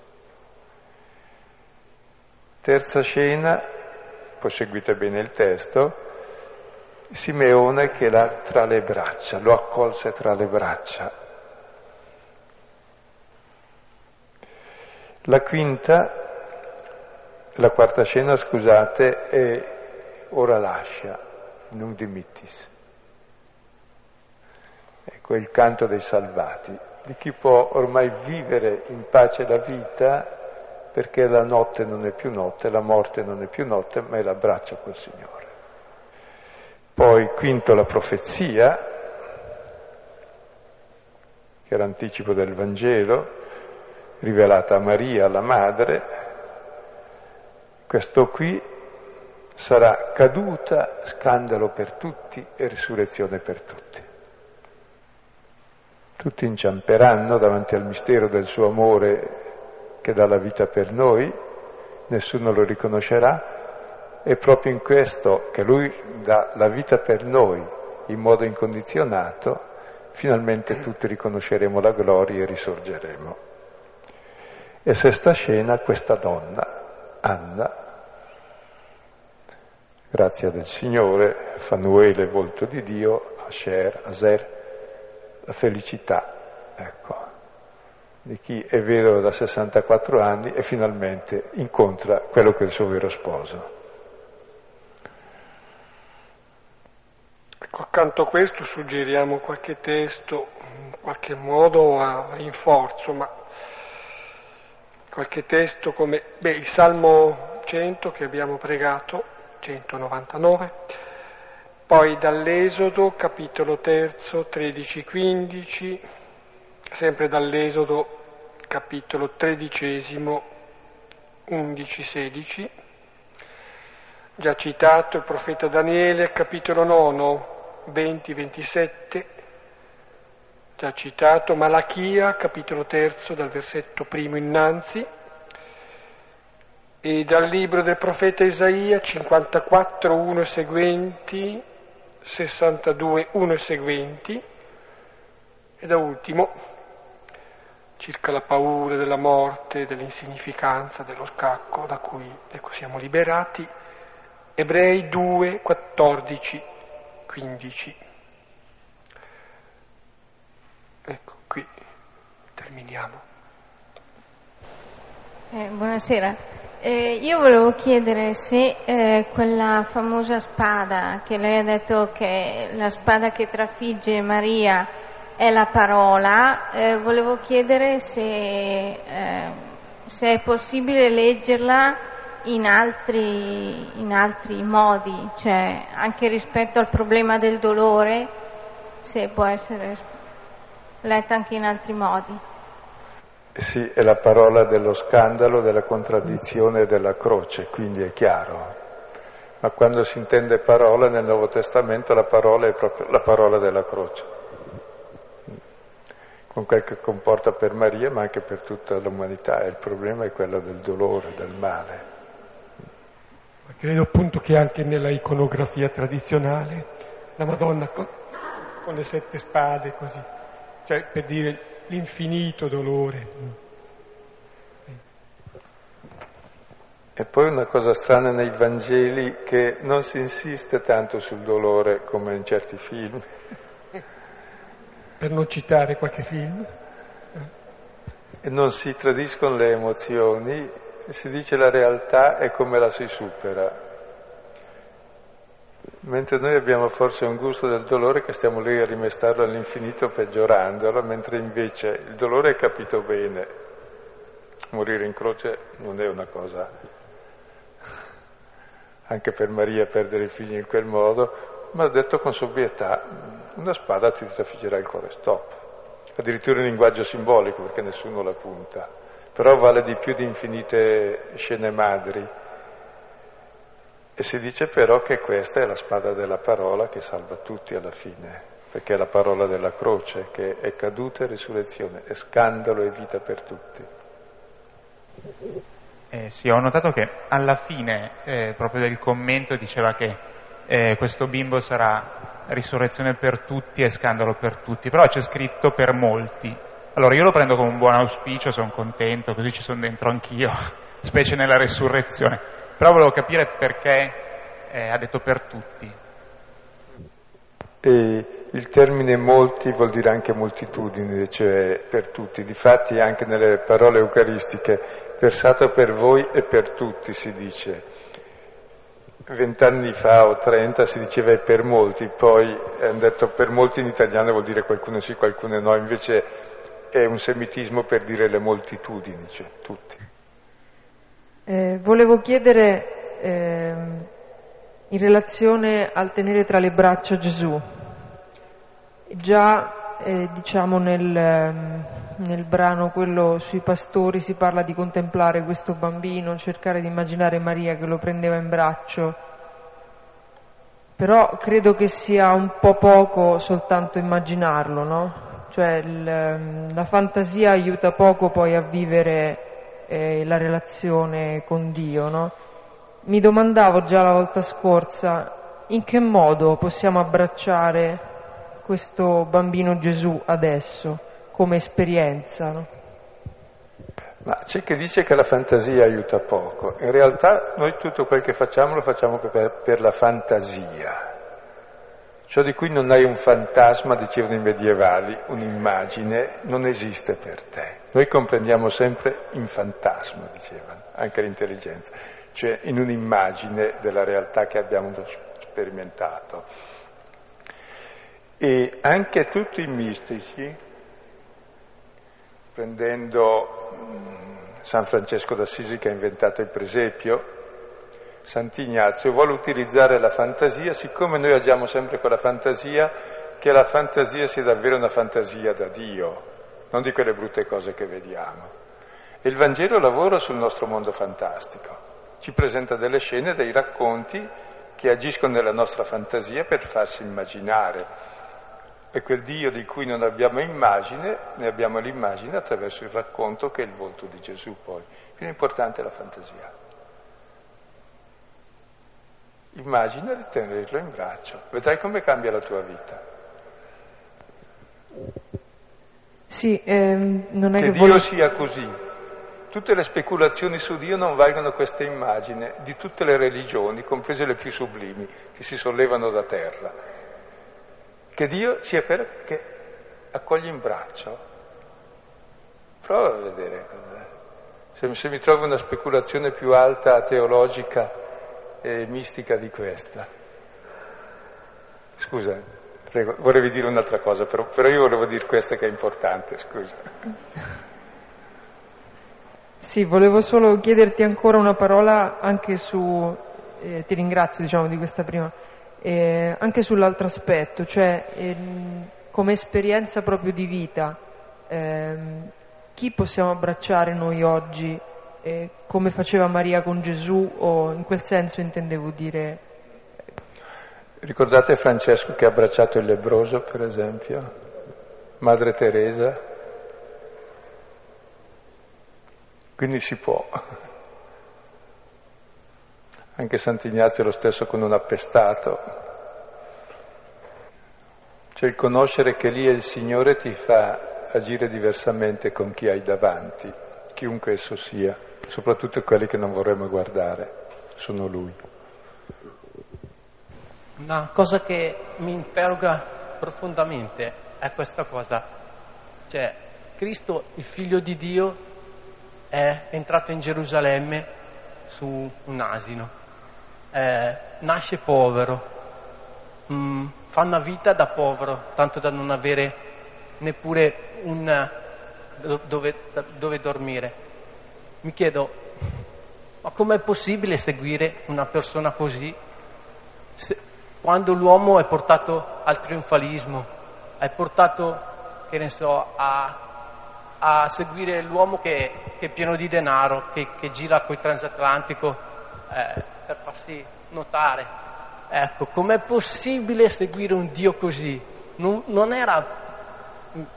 Terza scena, poi seguite bene il testo, Simeone che l'ha tra le braccia, lo accolse tra le braccia. La quinta, la quarta scena, scusate, è ora lascia, non dimittis. Ecco il canto dei salvati, di chi può ormai vivere in pace la vita perché la notte non è più notte, la morte non è più notte, ma è l'abbraccio col Signore. Poi, quinto, la profezia, che è l'anticipo del Vangelo, rivelata a Maria, la madre. Questo qui sarà caduta, scandalo per tutti e risurrezione per tutti. Tutti inciamperanno davanti al mistero del suo amore che dà la vita per noi, nessuno lo riconoscerà, è proprio in questo che Lui dà la vita per noi in modo incondizionato, finalmente tutti riconosceremo la gloria e risorgeremo. E sesta scena, questa donna, Anna, grazia del Signore, Fanuele, volto di Dio, Asher, Aser, la felicità, ecco di chi è vero da 64 anni e finalmente incontra quello che è il suo vero sposo. Ecco, accanto a questo suggeriamo qualche testo, in qualche modo a rinforzo, ma qualche testo come beh, il Salmo 100 che abbiamo pregato, 199, poi dall'Esodo, capitolo 3, 13-15, sempre dall'Esodo capitolo tredicesimo 11-16, già citato il profeta Daniele capitolo 9 20-27, già citato Malachia capitolo terzo dal versetto primo innanzi, e dal libro del profeta Isaia 54 1 e seguenti, 62 1 e seguenti, e da ultimo circa la paura della morte, dell'insignificanza, dello scacco da cui ecco, siamo liberati. Ebrei 2, 14, 15. Ecco, qui terminiamo. Eh, buonasera. Eh, io volevo chiedere se eh, quella famosa spada che lei ha detto che è la spada che trafigge Maria è la parola, eh, volevo chiedere se, eh, se, è possibile leggerla in altri, in altri modi, cioè anche rispetto al problema del dolore, se può essere letta anche in altri modi. Sì, è la parola dello scandalo, della contraddizione e della croce, quindi è chiaro. Ma quando si intende parola nel Nuovo Testamento la parola è proprio la parola della croce con quel che comporta per Maria ma anche per tutta l'umanità. Il problema è quello del dolore, del male. Credo appunto che anche nella iconografia tradizionale la Madonna con, con le sette spade, così, cioè per dire l'infinito dolore. E poi una cosa strana nei Vangeli che non si insiste tanto sul dolore come in certi film. Per non citare qualche film. E non si tradiscono le emozioni, si dice la realtà e come la si supera. Mentre noi abbiamo forse un gusto del dolore che stiamo lì a rimestarlo all'infinito peggiorandolo, mentre invece il dolore è capito bene. Morire in croce non è una cosa, anche per Maria perdere i figli in quel modo, ma detto con sobrietà, una spada ti trafiggerà il cuore, stop. Addirittura in linguaggio simbolico, perché nessuno la punta, però vale di più di infinite scene madri e si dice però che questa è la spada della parola che salva tutti alla fine, perché è la parola della croce, che è caduta e risurrezione, è scandalo e vita per tutti. Eh, sì, ho notato che alla fine eh, proprio del commento diceva che eh, questo bimbo sarà risurrezione per tutti e scandalo per tutti, però c'è scritto per molti. Allora io lo prendo come un buon auspicio, sono contento, così ci sono dentro anch'io, specie nella risurrezione però volevo capire perché eh, ha detto per tutti. E il termine molti vuol dire anche moltitudini, cioè per tutti. Difatti anche nelle parole eucaristiche, versato per voi e per tutti si dice. Vent'anni fa o trenta si diceva è per molti, poi hanno detto per molti in italiano vuol dire qualcuno sì, qualcuno no, invece è un semitismo per dire le moltitudini, cioè tutti. Eh, volevo chiedere eh, in relazione al tenere tra le braccia Gesù. Già eh, diciamo nel, nel brano quello sui pastori si parla di contemplare questo bambino, cercare di immaginare Maria che lo prendeva in braccio, però credo che sia un po' poco soltanto immaginarlo, no? Cioè il, ehm, la fantasia aiuta poco poi a vivere eh, la relazione con Dio, no? Mi domandavo già la volta scorsa in che modo possiamo abbracciare questo bambino Gesù adesso come esperienza. No? Ma c'è chi dice che la fantasia aiuta poco. In realtà noi tutto quel che facciamo lo facciamo per, per la fantasia. Ciò di cui non hai un fantasma, dicevano i medievali, un'immagine, non esiste per te. Noi comprendiamo sempre in fantasma, dicevano, anche l'intelligenza, cioè in un'immagine della realtà che abbiamo sperimentato. E anche tutti i mistici, prendendo mm, San Francesco d'Assisi che ha inventato il presepio, Sant'Ignazio vuole utilizzare la fantasia, siccome noi agiamo sempre con la fantasia, che la fantasia sia davvero una fantasia da Dio, non di quelle brutte cose che vediamo. E il Vangelo lavora sul nostro mondo fantastico, ci presenta delle scene, dei racconti che agiscono nella nostra fantasia per farsi immaginare. E quel Dio di cui non abbiamo immagine, ne abbiamo l'immagine attraverso il racconto che è il volto di Gesù poi. Più importante è la fantasia. Immagina di tenerlo in braccio, vedrai come cambia la tua vita. Sì, ehm, non è che, che Dio voglio... sia così. Tutte le speculazioni su Dio non valgono questa immagine di tutte le religioni, comprese le più sublimi, che si sollevano da terra. Che Dio sia per che accoglie in braccio. Prova a vedere cos'è. Se, se mi trovo una speculazione più alta teologica e mistica di questa. Scusa, prego, volevi dire un'altra cosa, però, però io volevo dire questa che è importante, scusa. Sì, volevo solo chiederti ancora una parola anche su, eh, ti ringrazio diciamo di questa prima, eh, anche sull'altro aspetto, cioè eh, come esperienza proprio di vita, ehm, chi possiamo abbracciare noi oggi eh, come faceva Maria con Gesù o in quel senso intendevo dire... Ricordate Francesco che ha abbracciato il lebroso per esempio? Madre Teresa? Quindi si può. Anche Sant'Ignazio lo stesso con un appestato. Cioè il conoscere che lì è il Signore ti fa agire diversamente con chi hai davanti, chiunque esso sia, soprattutto quelli che non vorremmo guardare, sono Lui. Una cosa che mi interroga profondamente è questa cosa, cioè Cristo, il figlio di Dio, è entrato in Gerusalemme su un asino, eh, nasce povero, mm, fa una vita da povero, tanto da non avere neppure un dove, dove dormire. Mi chiedo, ma com'è possibile seguire una persona così? Se, quando l'uomo è portato al trionfalismo, è portato, che ne so, a, a seguire l'uomo che, che, è pieno di denaro, che, che gira col transatlantico eh, per farsi notare. Ecco, com'è possibile seguire un Dio così? Non, non era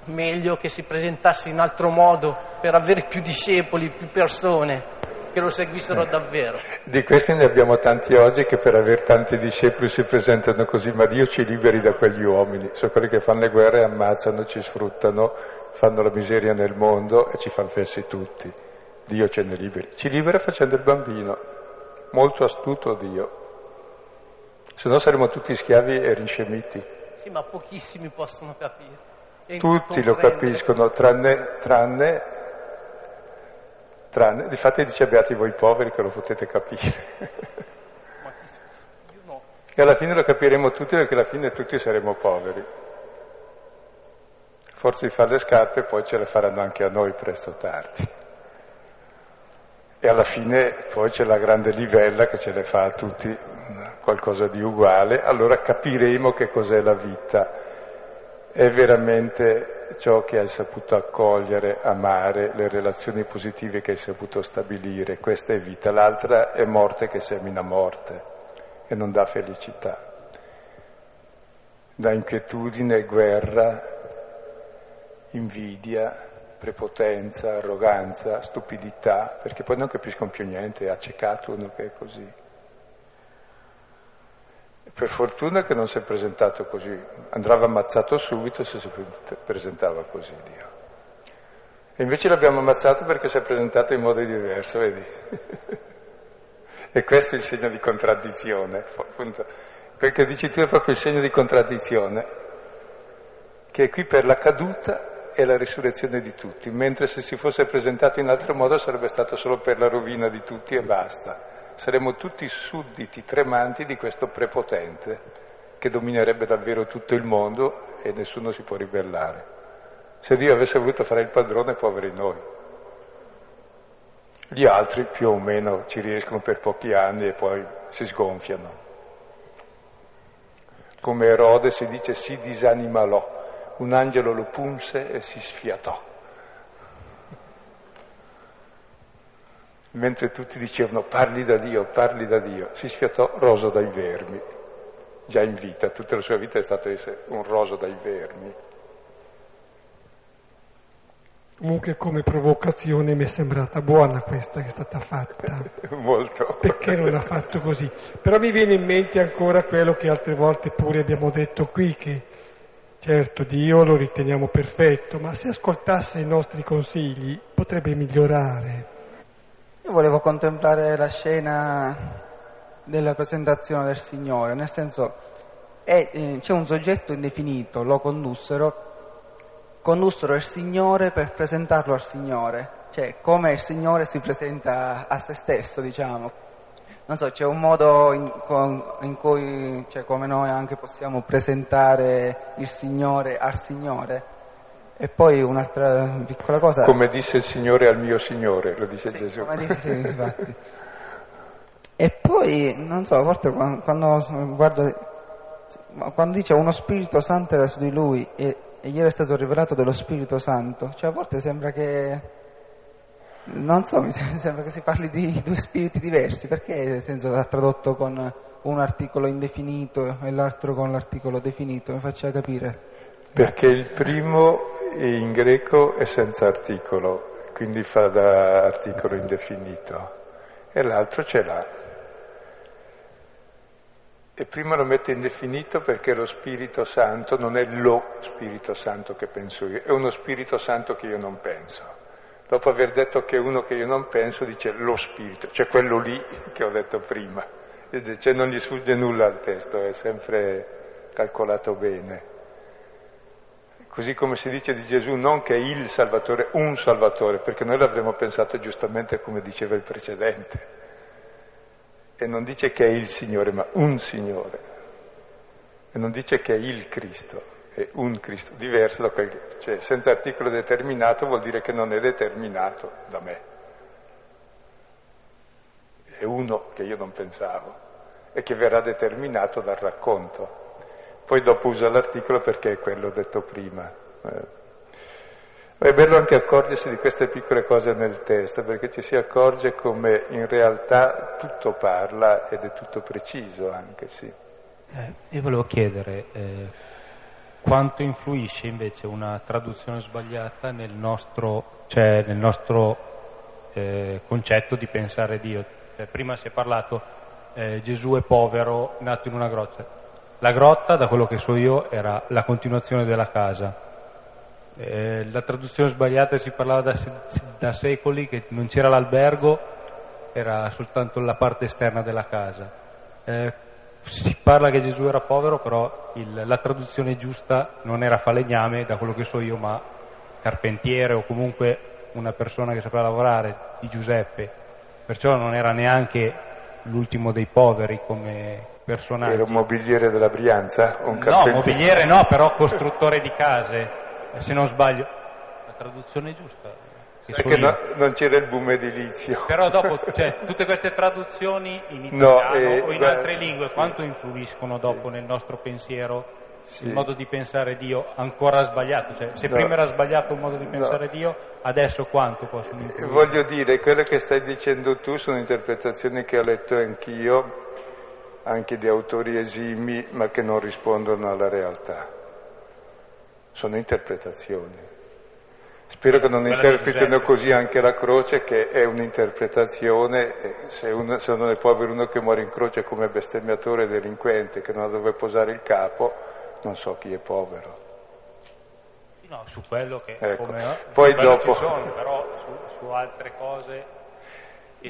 meglio che si presentasse in altro modo per avere più discepoli, più persone? che lo seguissero eh. davvero. Di questi ne abbiamo tanti oggi che per avere tanti discepoli si presentano così, ma Dio ci liberi da quegli uomini, sono quelli che fanno le guerre, ammazzano, ci sfruttano, fanno la miseria nel mondo e ci fanno fessi tutti. Dio ce ne liberi. Ci libera facendo il bambino, molto astuto Dio. Se no saremmo tutti schiavi e rinscemiti. Sì, ma pochissimi possono capire. Tutti lo capiscono, tranne, tranne tranne, difatti dice beati voi poveri che lo potete capire. E alla fine lo capiremo tutti perché alla fine tutti saremo poveri. Forse di fare le scarpe poi ce le faranno anche a noi presto o tardi. E alla fine poi c'è la grande livella che ce le fa a tutti qualcosa di uguale, allora capiremo che cos'è la vita. È veramente ciò che hai saputo accogliere, amare, le relazioni positive che hai saputo stabilire. Questa è vita, l'altra è morte che semina morte e non dà felicità. Dà inquietudine, guerra, invidia, prepotenza, arroganza, stupidità, perché poi non capiscono più niente, è accecato uno che è così. Per fortuna che non si è presentato così, andava ammazzato subito se si presentava così Dio. E invece l'abbiamo ammazzato perché si è presentato in modo diverso, vedi? e questo è il segno di contraddizione, appunto. Quel che dici tu è proprio il segno di contraddizione, che è qui per la caduta e la risurrezione di tutti, mentre se si fosse presentato in altro modo sarebbe stato solo per la rovina di tutti e basta saremmo tutti sudditi tremanti di questo prepotente che dominerebbe davvero tutto il mondo e nessuno si può ribellare. Se Dio avesse voluto fare il padrone, poveri noi. Gli altri più o meno ci riescono per pochi anni e poi si sgonfiano. Come Erode si dice si disanimalò, un angelo lo punse e si sfiatò. mentre tutti dicevano parli da Dio, parli da Dio, si sfiatò roso dai vermi, già in vita, tutta la sua vita è stato essere un roso dai vermi. Comunque come provocazione mi è sembrata buona questa che è stata fatta. Molto. Perché non ha fatto così? Però mi viene in mente ancora quello che altre volte pure abbiamo detto qui, che certo Dio lo riteniamo perfetto, ma se ascoltasse i nostri consigli potrebbe migliorare. Io volevo contemplare la scena della presentazione del Signore, nel senso è, eh, c'è un soggetto indefinito, lo condussero, condussero il Signore per presentarlo al Signore, cioè come il Signore si presenta a se stesso, diciamo. Non so, c'è un modo in, in cui, cioè, come noi anche possiamo presentare il Signore al Signore. E poi un'altra piccola cosa. Come disse il Signore al mio Signore, lo dice sì, Gesù. Come disse, infatti. e poi, non so, a volte quando, quando guardo, quando dice uno Spirito Santo era su di lui e, e gli era stato rivelato dello Spirito Santo, cioè a volte sembra che, non so, mi sembra che si parli di due spiriti diversi, perché nel senso l'ha tradotto con un articolo indefinito e l'altro con l'articolo definito, mi faccia capire. Perché il primo in greco è senza articolo, quindi fa da articolo indefinito, e l'altro ce l'ha. E prima lo mette indefinito perché lo Spirito Santo non è lo Spirito Santo che penso io, è uno Spirito Santo che io non penso. Dopo aver detto che uno che io non penso, dice lo Spirito, cioè quello lì che ho detto prima. Cioè non gli sfugge nulla al testo, è sempre calcolato bene. Così come si dice di Gesù, non che è il Salvatore, un Salvatore, perché noi l'avremmo pensato giustamente come diceva il precedente e non dice che è il Signore, ma un Signore. E non dice che è il Cristo, è un Cristo, diverso da quel che... Cioè, senza articolo determinato vuol dire che non è determinato da me. È uno che io non pensavo e che verrà determinato dal racconto. Poi dopo usa l'articolo perché è quello detto prima. Eh. Ma è bello anche accorgersi di queste piccole cose nel testo, perché ci si accorge come in realtà tutto parla ed è tutto preciso anche, sì. Eh, io volevo chiedere eh, quanto influisce invece una traduzione sbagliata nel nostro, cioè nel nostro eh, concetto di pensare Dio. Cioè, prima si è parlato eh, Gesù è povero, nato in una grotta. La grotta, da quello che so io, era la continuazione della casa eh, la traduzione sbagliata si parlava da, da, secoli che non c'era l'albergo, era soltanto la parte esterna della casa. Eh, si parla che Gesù era povero, però il, la traduzione giusta non era falegname, da quello che so io, ma carpentiere o comunque una persona che sapeva lavorare, di Giuseppe. Perciò non era neanche l'ultimo dei poveri come personaggio. Era un mobiliere della Brianza? Un no, mobiliere no, però costruttore di case se non sbaglio, la traduzione è giusta. Perché no, non c'era il boom edilizio. Però dopo, cioè, tutte queste traduzioni in italiano no, eh, o in beh, altre lingue, sì. quanto influiscono dopo sì. nel nostro pensiero, sì. il modo di pensare Dio ancora sbagliato? Cioè, se no. prima era sbagliato un modo di pensare Dio, adesso quanto possono influire? Voglio dire, quello che stai dicendo tu sono interpretazioni che ho letto anch'io, anche di autori esimi, ma che non rispondono alla realtà sono interpretazioni. Spero che non interpretino così anche la croce, che è un'interpretazione, se, uno, se non è povero uno che muore in croce come bestemmiatore e delinquente, che non ha dove posare il capo, non so chi è povero. No, su quello che ecco. come, Poi dopo... Sono, però su, su altre cose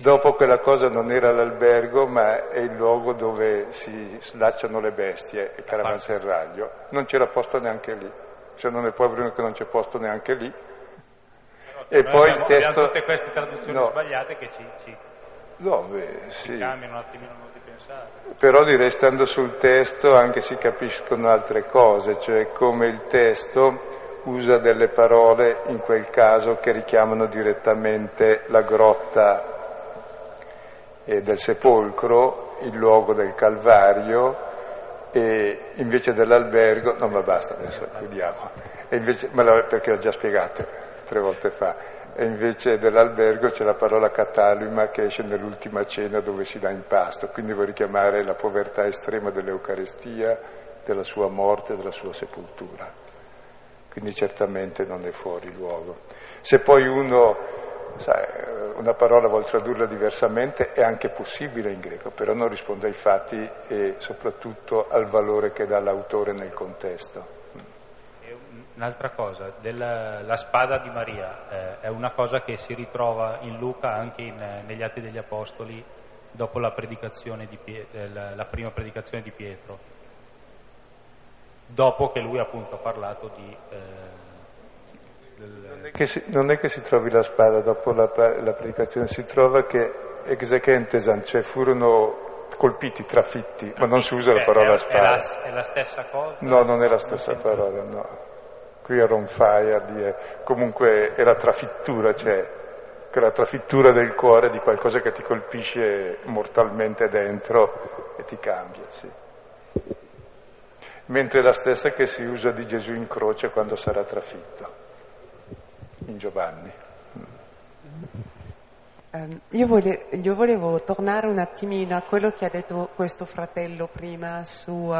Dopo quella cosa non era l'albergo, ma è il luogo dove si slacciano le bestie, il caravanserraglio. Non c'era posto neanche lì se non è povero che non c'è posto neanche lì. E poi abbiamo, il testo... abbiamo tutte queste traduzioni no. sbagliate che ci, ci, no, beh, sì. cambiano un attimino il modo di pensare. Però direi stando sul testo anche si capiscono altre cose, cioè come il testo usa delle parole in quel caso che richiamano direttamente la grotta del sepolcro, il luogo del Calvario, e invece dell'albergo, no ma basta adesso, chiudiamo, invece, ma la, perché l'ho già spiegato tre volte fa, e invece dell'albergo c'è la parola catalima che esce nell'ultima cena dove si dà in pasto, quindi vuol richiamare la povertà estrema dell'Eucarestia, della sua morte, della sua sepoltura. Quindi certamente non è fuori luogo. Se poi uno Sai, una parola vuol tradurla diversamente, è anche possibile in greco, però non risponde ai fatti e soprattutto al valore che dà l'autore nel contesto. Un'altra cosa, della, la spada di Maria eh, è una cosa che si ritrova in Luca anche in, negli Atti degli Apostoli dopo la, predicazione di, la, la prima predicazione di Pietro, dopo che lui appunto ha parlato di... Eh, non è, si, non è, che si, trovi la spada dopo la, la predicazione, si trova che execentesan, cioè furono colpiti, trafitti, ma non si usa la parola spada. È la, è la stessa cosa? No, non è la stessa parola, no. Qui era un fire, comunque è la trafittura, cioè quella trafittura del cuore di qualcosa che ti colpisce mortalmente dentro e ti cambia, sì. Mentre è la stessa che si usa di Gesù in croce quando sarà trafitto in Giovanni. Um, io, vole, io, volevo tornare un attimino a quello che ha detto questo fratello prima su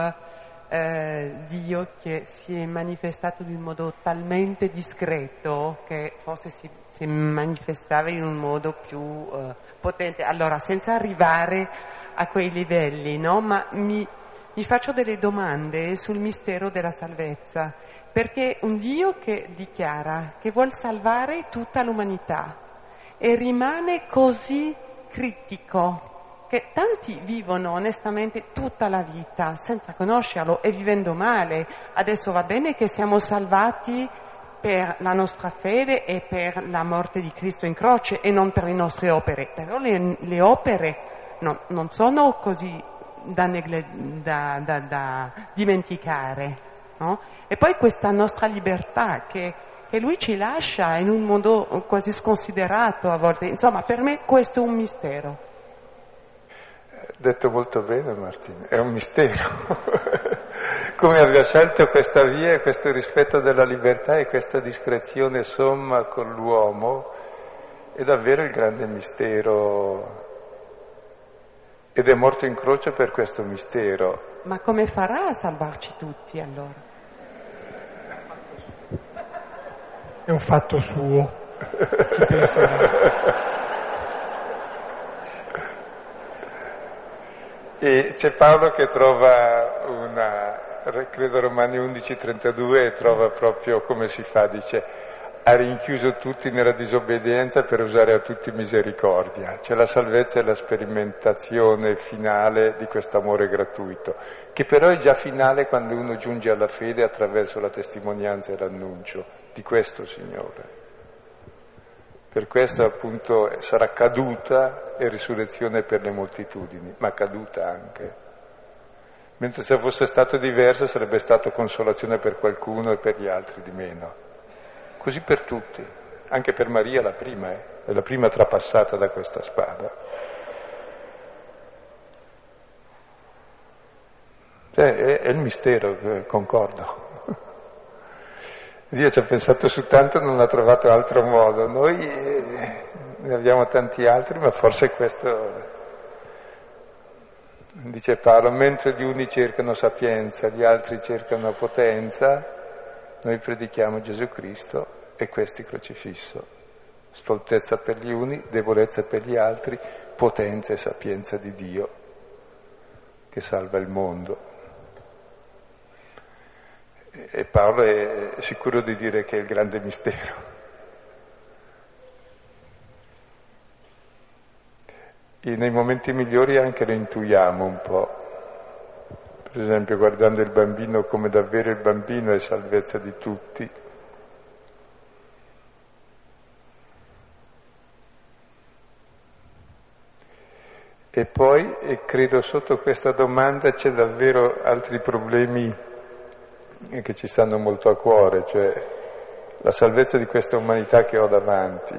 uh, Dio che si è manifestato in un modo talmente discreto che forse si, si manifestava in un modo più uh, potente. Allora, senza arrivare a quei livelli, no? Ma mi, mi faccio delle domande sul mistero della salvezza, perché un Dio che dichiara che vuole salvare tutta l'umanità e rimane così critico che tanti vivono onestamente tutta la vita senza conoscerlo e vivendo male. Adesso va bene che siamo salvati per la nostra fede e per la morte di Cristo in croce e non per le nostre opere, però le, le opere no, non sono così da, negle, da, da, da dimenticare. No? E poi questa nostra libertà che, che lui ci lascia in un modo quasi sconsiderato a volte, insomma per me questo è un mistero. Detto molto bene Martino, è un mistero. Come abbia scelto questa via e questo rispetto della libertà e questa discrezione somma con l'uomo è davvero il grande mistero. Ed è morto in croce per questo mistero. Ma come farà a salvarci tutti allora? È un fatto suo, ci penserà. E c'è Paolo che trova una, credo Romani 11:32, e trova proprio come si fa, dice, ha rinchiuso tutti nella disobbedienza per usare a tutti misericordia. C'è la salvezza e la sperimentazione finale di questo amore gratuito, che però è già finale quando uno giunge alla fede attraverso la testimonianza e l'annuncio di questo Signore. Per questo appunto sarà caduta e risurrezione per le moltitudini, ma caduta anche. Mentre se fosse stato diverso sarebbe stato consolazione per qualcuno e per gli altri di meno. Così per tutti, anche per Maria la prima, eh? è la prima trapassata da questa spada. Cioè, è, è il mistero, eh, concordo. Dio ci ha pensato su tanto non ha trovato altro modo. Noi eh, ne abbiamo tanti altri, ma forse questo, dice Paolo, mentre gli uni cercano sapienza, gli altri cercano potenza, noi predichiamo Gesù Cristo e questi crocifisso. Stoltezza per gli uni, debolezza per gli altri, potenza e sapienza di Dio che salva il mondo. E Paolo è sicuro di dire che è il grande mistero. E nei momenti migliori anche lo intuiamo un po'. Per esempio guardando il bambino come davvero il bambino è salvezza di tutti. E poi, e credo sotto questa domanda c'è davvero altri problemi che ci stanno molto a cuore, cioè la salvezza di questa umanità che ho davanti,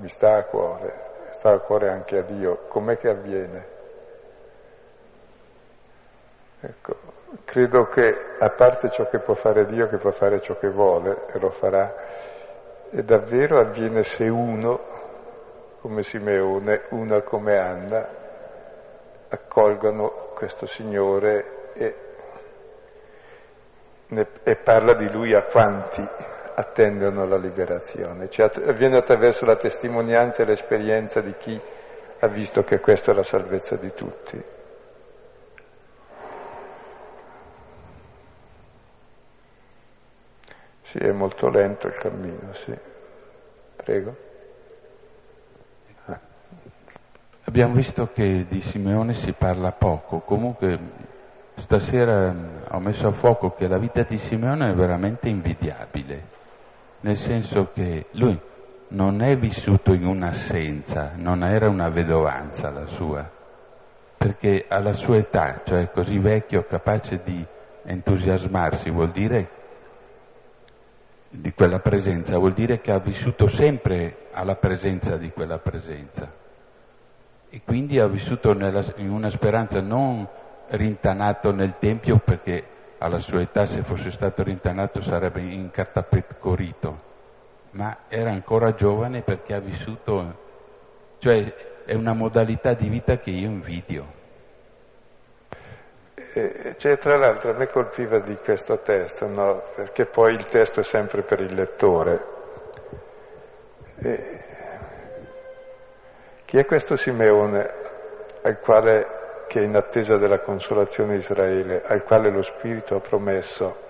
mi sta a cuore, sta a cuore anche a Dio, com'è che avviene? Ecco, credo che a parte ciò che può fare Dio, che può fare ciò che vuole e lo farà, e davvero avviene se uno, come Simeone, una come Anna, accolgono questo Signore e parla di lui a quanti attendono la liberazione, cioè avviene attraverso la testimonianza e l'esperienza di chi ha visto che questa è la salvezza di tutti. Sì, è molto lento il cammino, sì. Prego. Abbiamo visto che di Simeone si parla poco, comunque Stasera mm, ho messo a fuoco che la vita di Simeone è veramente invidiabile, nel senso che lui non è vissuto in un'assenza, non era una vedovanza la sua, perché alla sua età, cioè così vecchio, capace di entusiasmarsi, vuol dire di quella presenza, vuol dire che ha vissuto sempre alla presenza di quella presenza. E quindi ha vissuto nella, in una speranza non rintanato nel Tempio perché alla sua età se fosse stato rintanato sarebbe incartapecorito, ma era ancora giovane perché ha vissuto, cioè è una modalità di vita che io invidio. Cioè, tra l'altro a me colpiva di questo testo, no? perché poi il testo è sempre per il lettore. E chi è questo Simeone al quale che è in attesa della consolazione di Israele, al quale lo Spirito ha promesso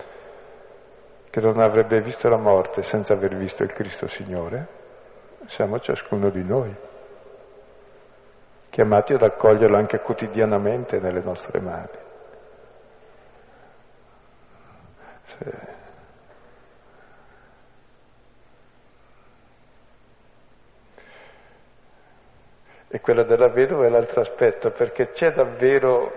che non avrebbe visto la morte senza aver visto il Cristo Signore, siamo ciascuno di noi, chiamati ad accoglierlo anche quotidianamente nelle nostre mani. Se... E quella della vedova è l'altro aspetto, perché c'è davvero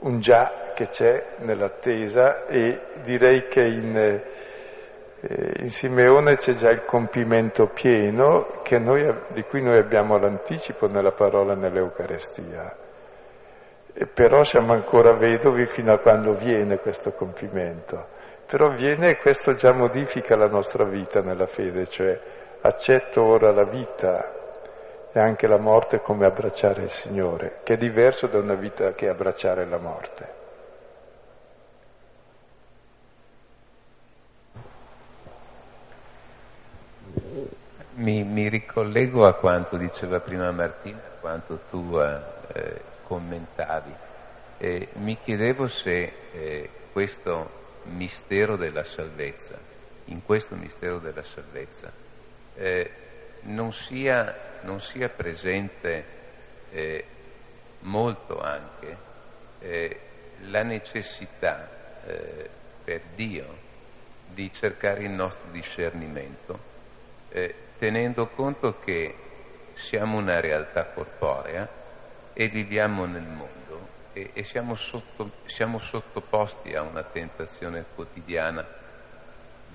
un già che c'è nell'attesa e direi che in, eh, in Simeone c'è già il compimento pieno noi, di cui noi abbiamo l'anticipo nella parola nell'Eucarestia. E però siamo ancora vedovi fino a quando viene questo compimento. Però viene e questo già modifica la nostra vita nella fede, cioè accetto ora la vita e anche la morte come abbracciare il Signore, che è diverso da una vita che abbracciare la morte. Mi, mi ricollego a quanto diceva prima Martina, a quanto tu eh, commentavi. E mi chiedevo se eh, questo mistero della salvezza, in questo mistero della salvezza, eh, non sia non sia presente eh, molto anche eh, la necessità eh, per Dio di cercare il nostro discernimento, eh, tenendo conto che siamo una realtà corporea e viviamo nel mondo e, e siamo, sotto, siamo sottoposti a una tentazione quotidiana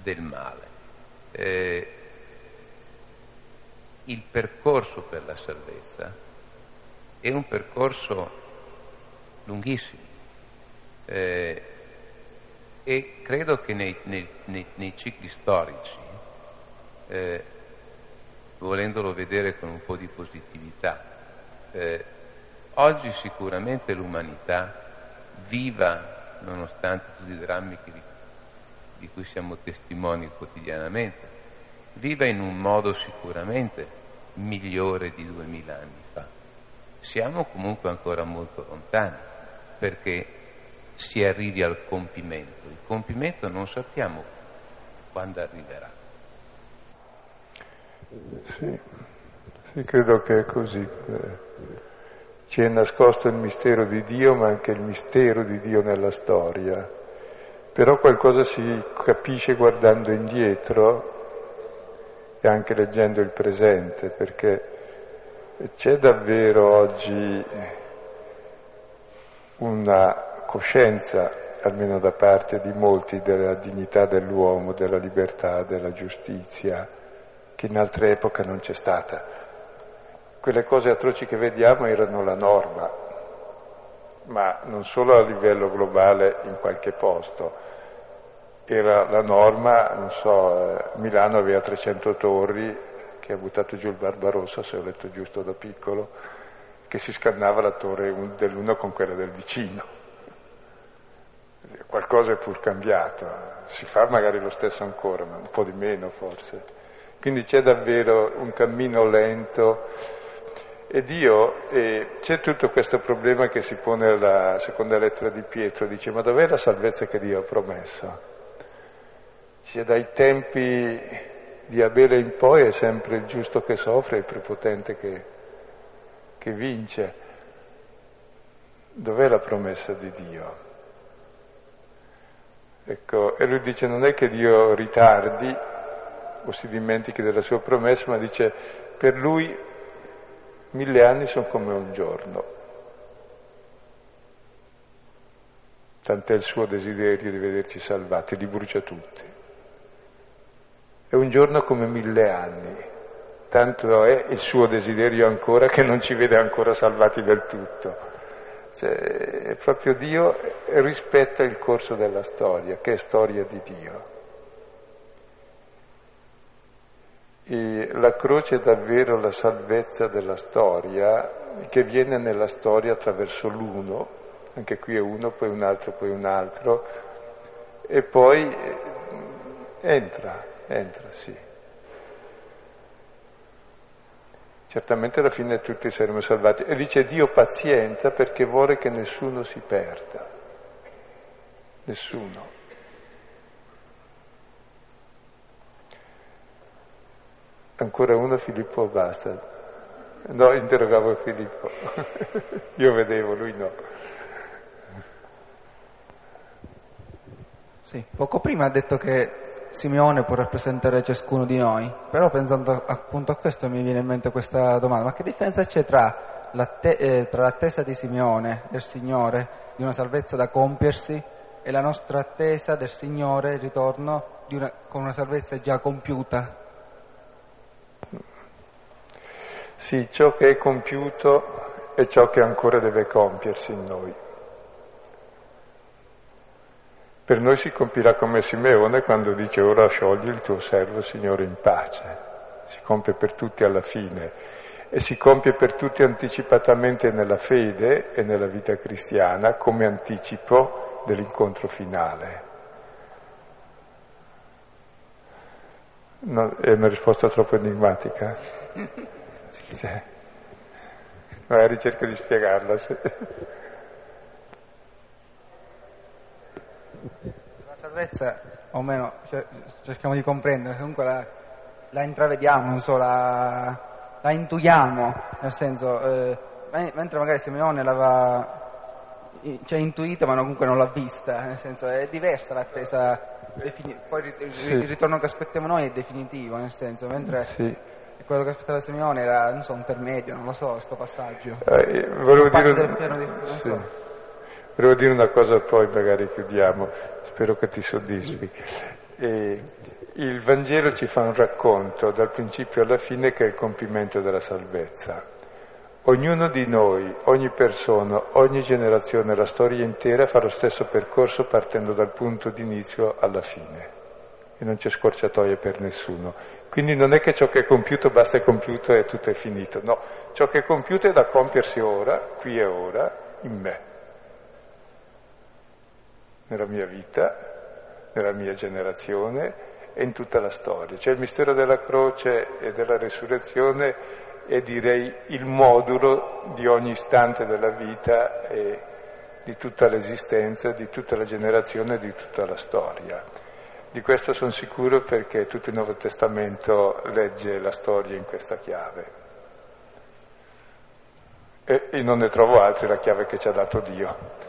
del male. Eh, il percorso per la salvezza è un percorso lunghissimo eh, e credo che nei, nei, nei, nei cicli storici, eh, volendolo vedere con un po' di positività, eh, oggi sicuramente l'umanità viva, nonostante tutti i drammi di, di cui siamo testimoni quotidianamente, viva in un modo sicuramente migliore di duemila anni fa. Siamo comunque ancora molto lontani perché si arrivi al compimento. Il compimento non sappiamo quando arriverà. Sì, sì credo che è così. Ci è nascosto il mistero di Dio, ma anche il mistero di Dio nella storia. Però qualcosa si capisce guardando indietro e anche leggendo il presente, perché c'è davvero oggi una coscienza, almeno da parte di molti, della dignità dell'uomo, della libertà, della giustizia, che in altre epoche non c'è stata. Quelle cose atroci che vediamo erano la norma, ma non solo a livello globale in qualche posto, era la norma, non so, eh, Milano aveva 300 torri che ha buttato giù il Barbarossa, se ho letto giusto da piccolo, che si scannava la torre dell'uno con quella del vicino. Qualcosa è pur cambiato, si fa magari lo stesso ancora, ma un po' di meno forse. Quindi c'è davvero un cammino lento e Dio, e c'è tutto questo problema che si pone alla seconda lettera di Pietro, dice ma dov'è la salvezza che Dio ha promesso? Cioè, dai tempi di Abele in poi è sempre il giusto che soffre e il prepotente che, che vince. Dov'è la promessa di Dio? Ecco, e lui dice non è che Dio ritardi o si dimentichi della sua promessa, ma dice per lui mille anni sono come un giorno. Tant'è il suo desiderio di vederci salvati, li brucia tutti. È un giorno come mille anni, tanto è il suo desiderio ancora che non ci vede ancora salvati del tutto. Cioè, proprio Dio rispetta il corso della storia, che è storia di Dio. E la croce è davvero la salvezza della storia che viene nella storia attraverso l'uno, anche qui è uno, poi un altro, poi un altro, e poi eh, entra, entra, sì. Certamente alla fine tutti saremo salvati. E dice Dio pazienza perché vuole che nessuno si perda. Nessuno. Ancora uno Filippo basta. No, interrogavo Filippo. Io vedevo, lui no. Sì, poco prima ha detto che Simeone può rappresentare ciascuno di noi, però pensando appunto a questo mi viene in mente questa domanda, ma che differenza c'è tra, l'atte- eh, tra l'attesa di Simeone, del Signore, di una salvezza da compiersi, e la nostra attesa del Signore, il ritorno una, con una salvezza già compiuta? Sì, ciò che è compiuto è ciò che ancora deve compiersi in noi. Per noi si compirà come Simeone quando dice ora sciogli il tuo servo Signore in pace. Si compie per tutti alla fine e si compie per tutti anticipatamente nella fede e nella vita cristiana come anticipo dell'incontro finale. No, è una risposta troppo enigmatica? Sì. Magari cerco di spiegarla. Sì. La salvezza, o meno, cerchiamo di comprendere, comunque la, la intravediamo, non so, la, la, intuiamo, nel senso, eh, mentre magari Simeone l'aveva cioè, intuita ma comunque non l'ha vista, nel senso è diversa l'attesa, defini- poi il, sì. ritorno che aspettiamo noi è definitivo, nel senso, mentre... Sì quello che aspettava Simeone era, non so, un intermedio, non lo so, questo passaggio. Eh, volevo, dire, di, sì. so. Volevo, dire, una cosa poi magari chiudiamo, spero che ti soddisfi. E il Vangelo ci fa un racconto dal principio alla fine che è il compimento della salvezza. Ognuno di noi, ogni persona, ogni generazione, la storia intera fa lo stesso percorso partendo dal punto di inizio alla fine. E non c'è scorciatoie per nessuno. Quindi non è che ciò che è compiuto basta è compiuto e tutto è finito, no, ciò che è compiuto è da compiersi ora, qui e ora, in me, nella mia vita, nella mia generazione e in tutta la storia. Cioè il mistero della croce e della resurrezione è direi il modulo di ogni istante della vita e di tutta l'esistenza, di tutta la generazione e di tutta la storia. Di questo sono sicuro perché tutto il Nuovo Testamento legge la storia in questa chiave. E, e non ne trovo altri, la chiave che ci ha dato Dio.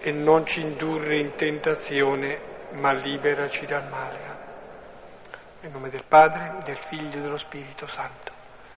e non ci indurre in tentazione, ma liberaci dal male. Nel nome del Padre, del Figlio e dello Spirito Santo.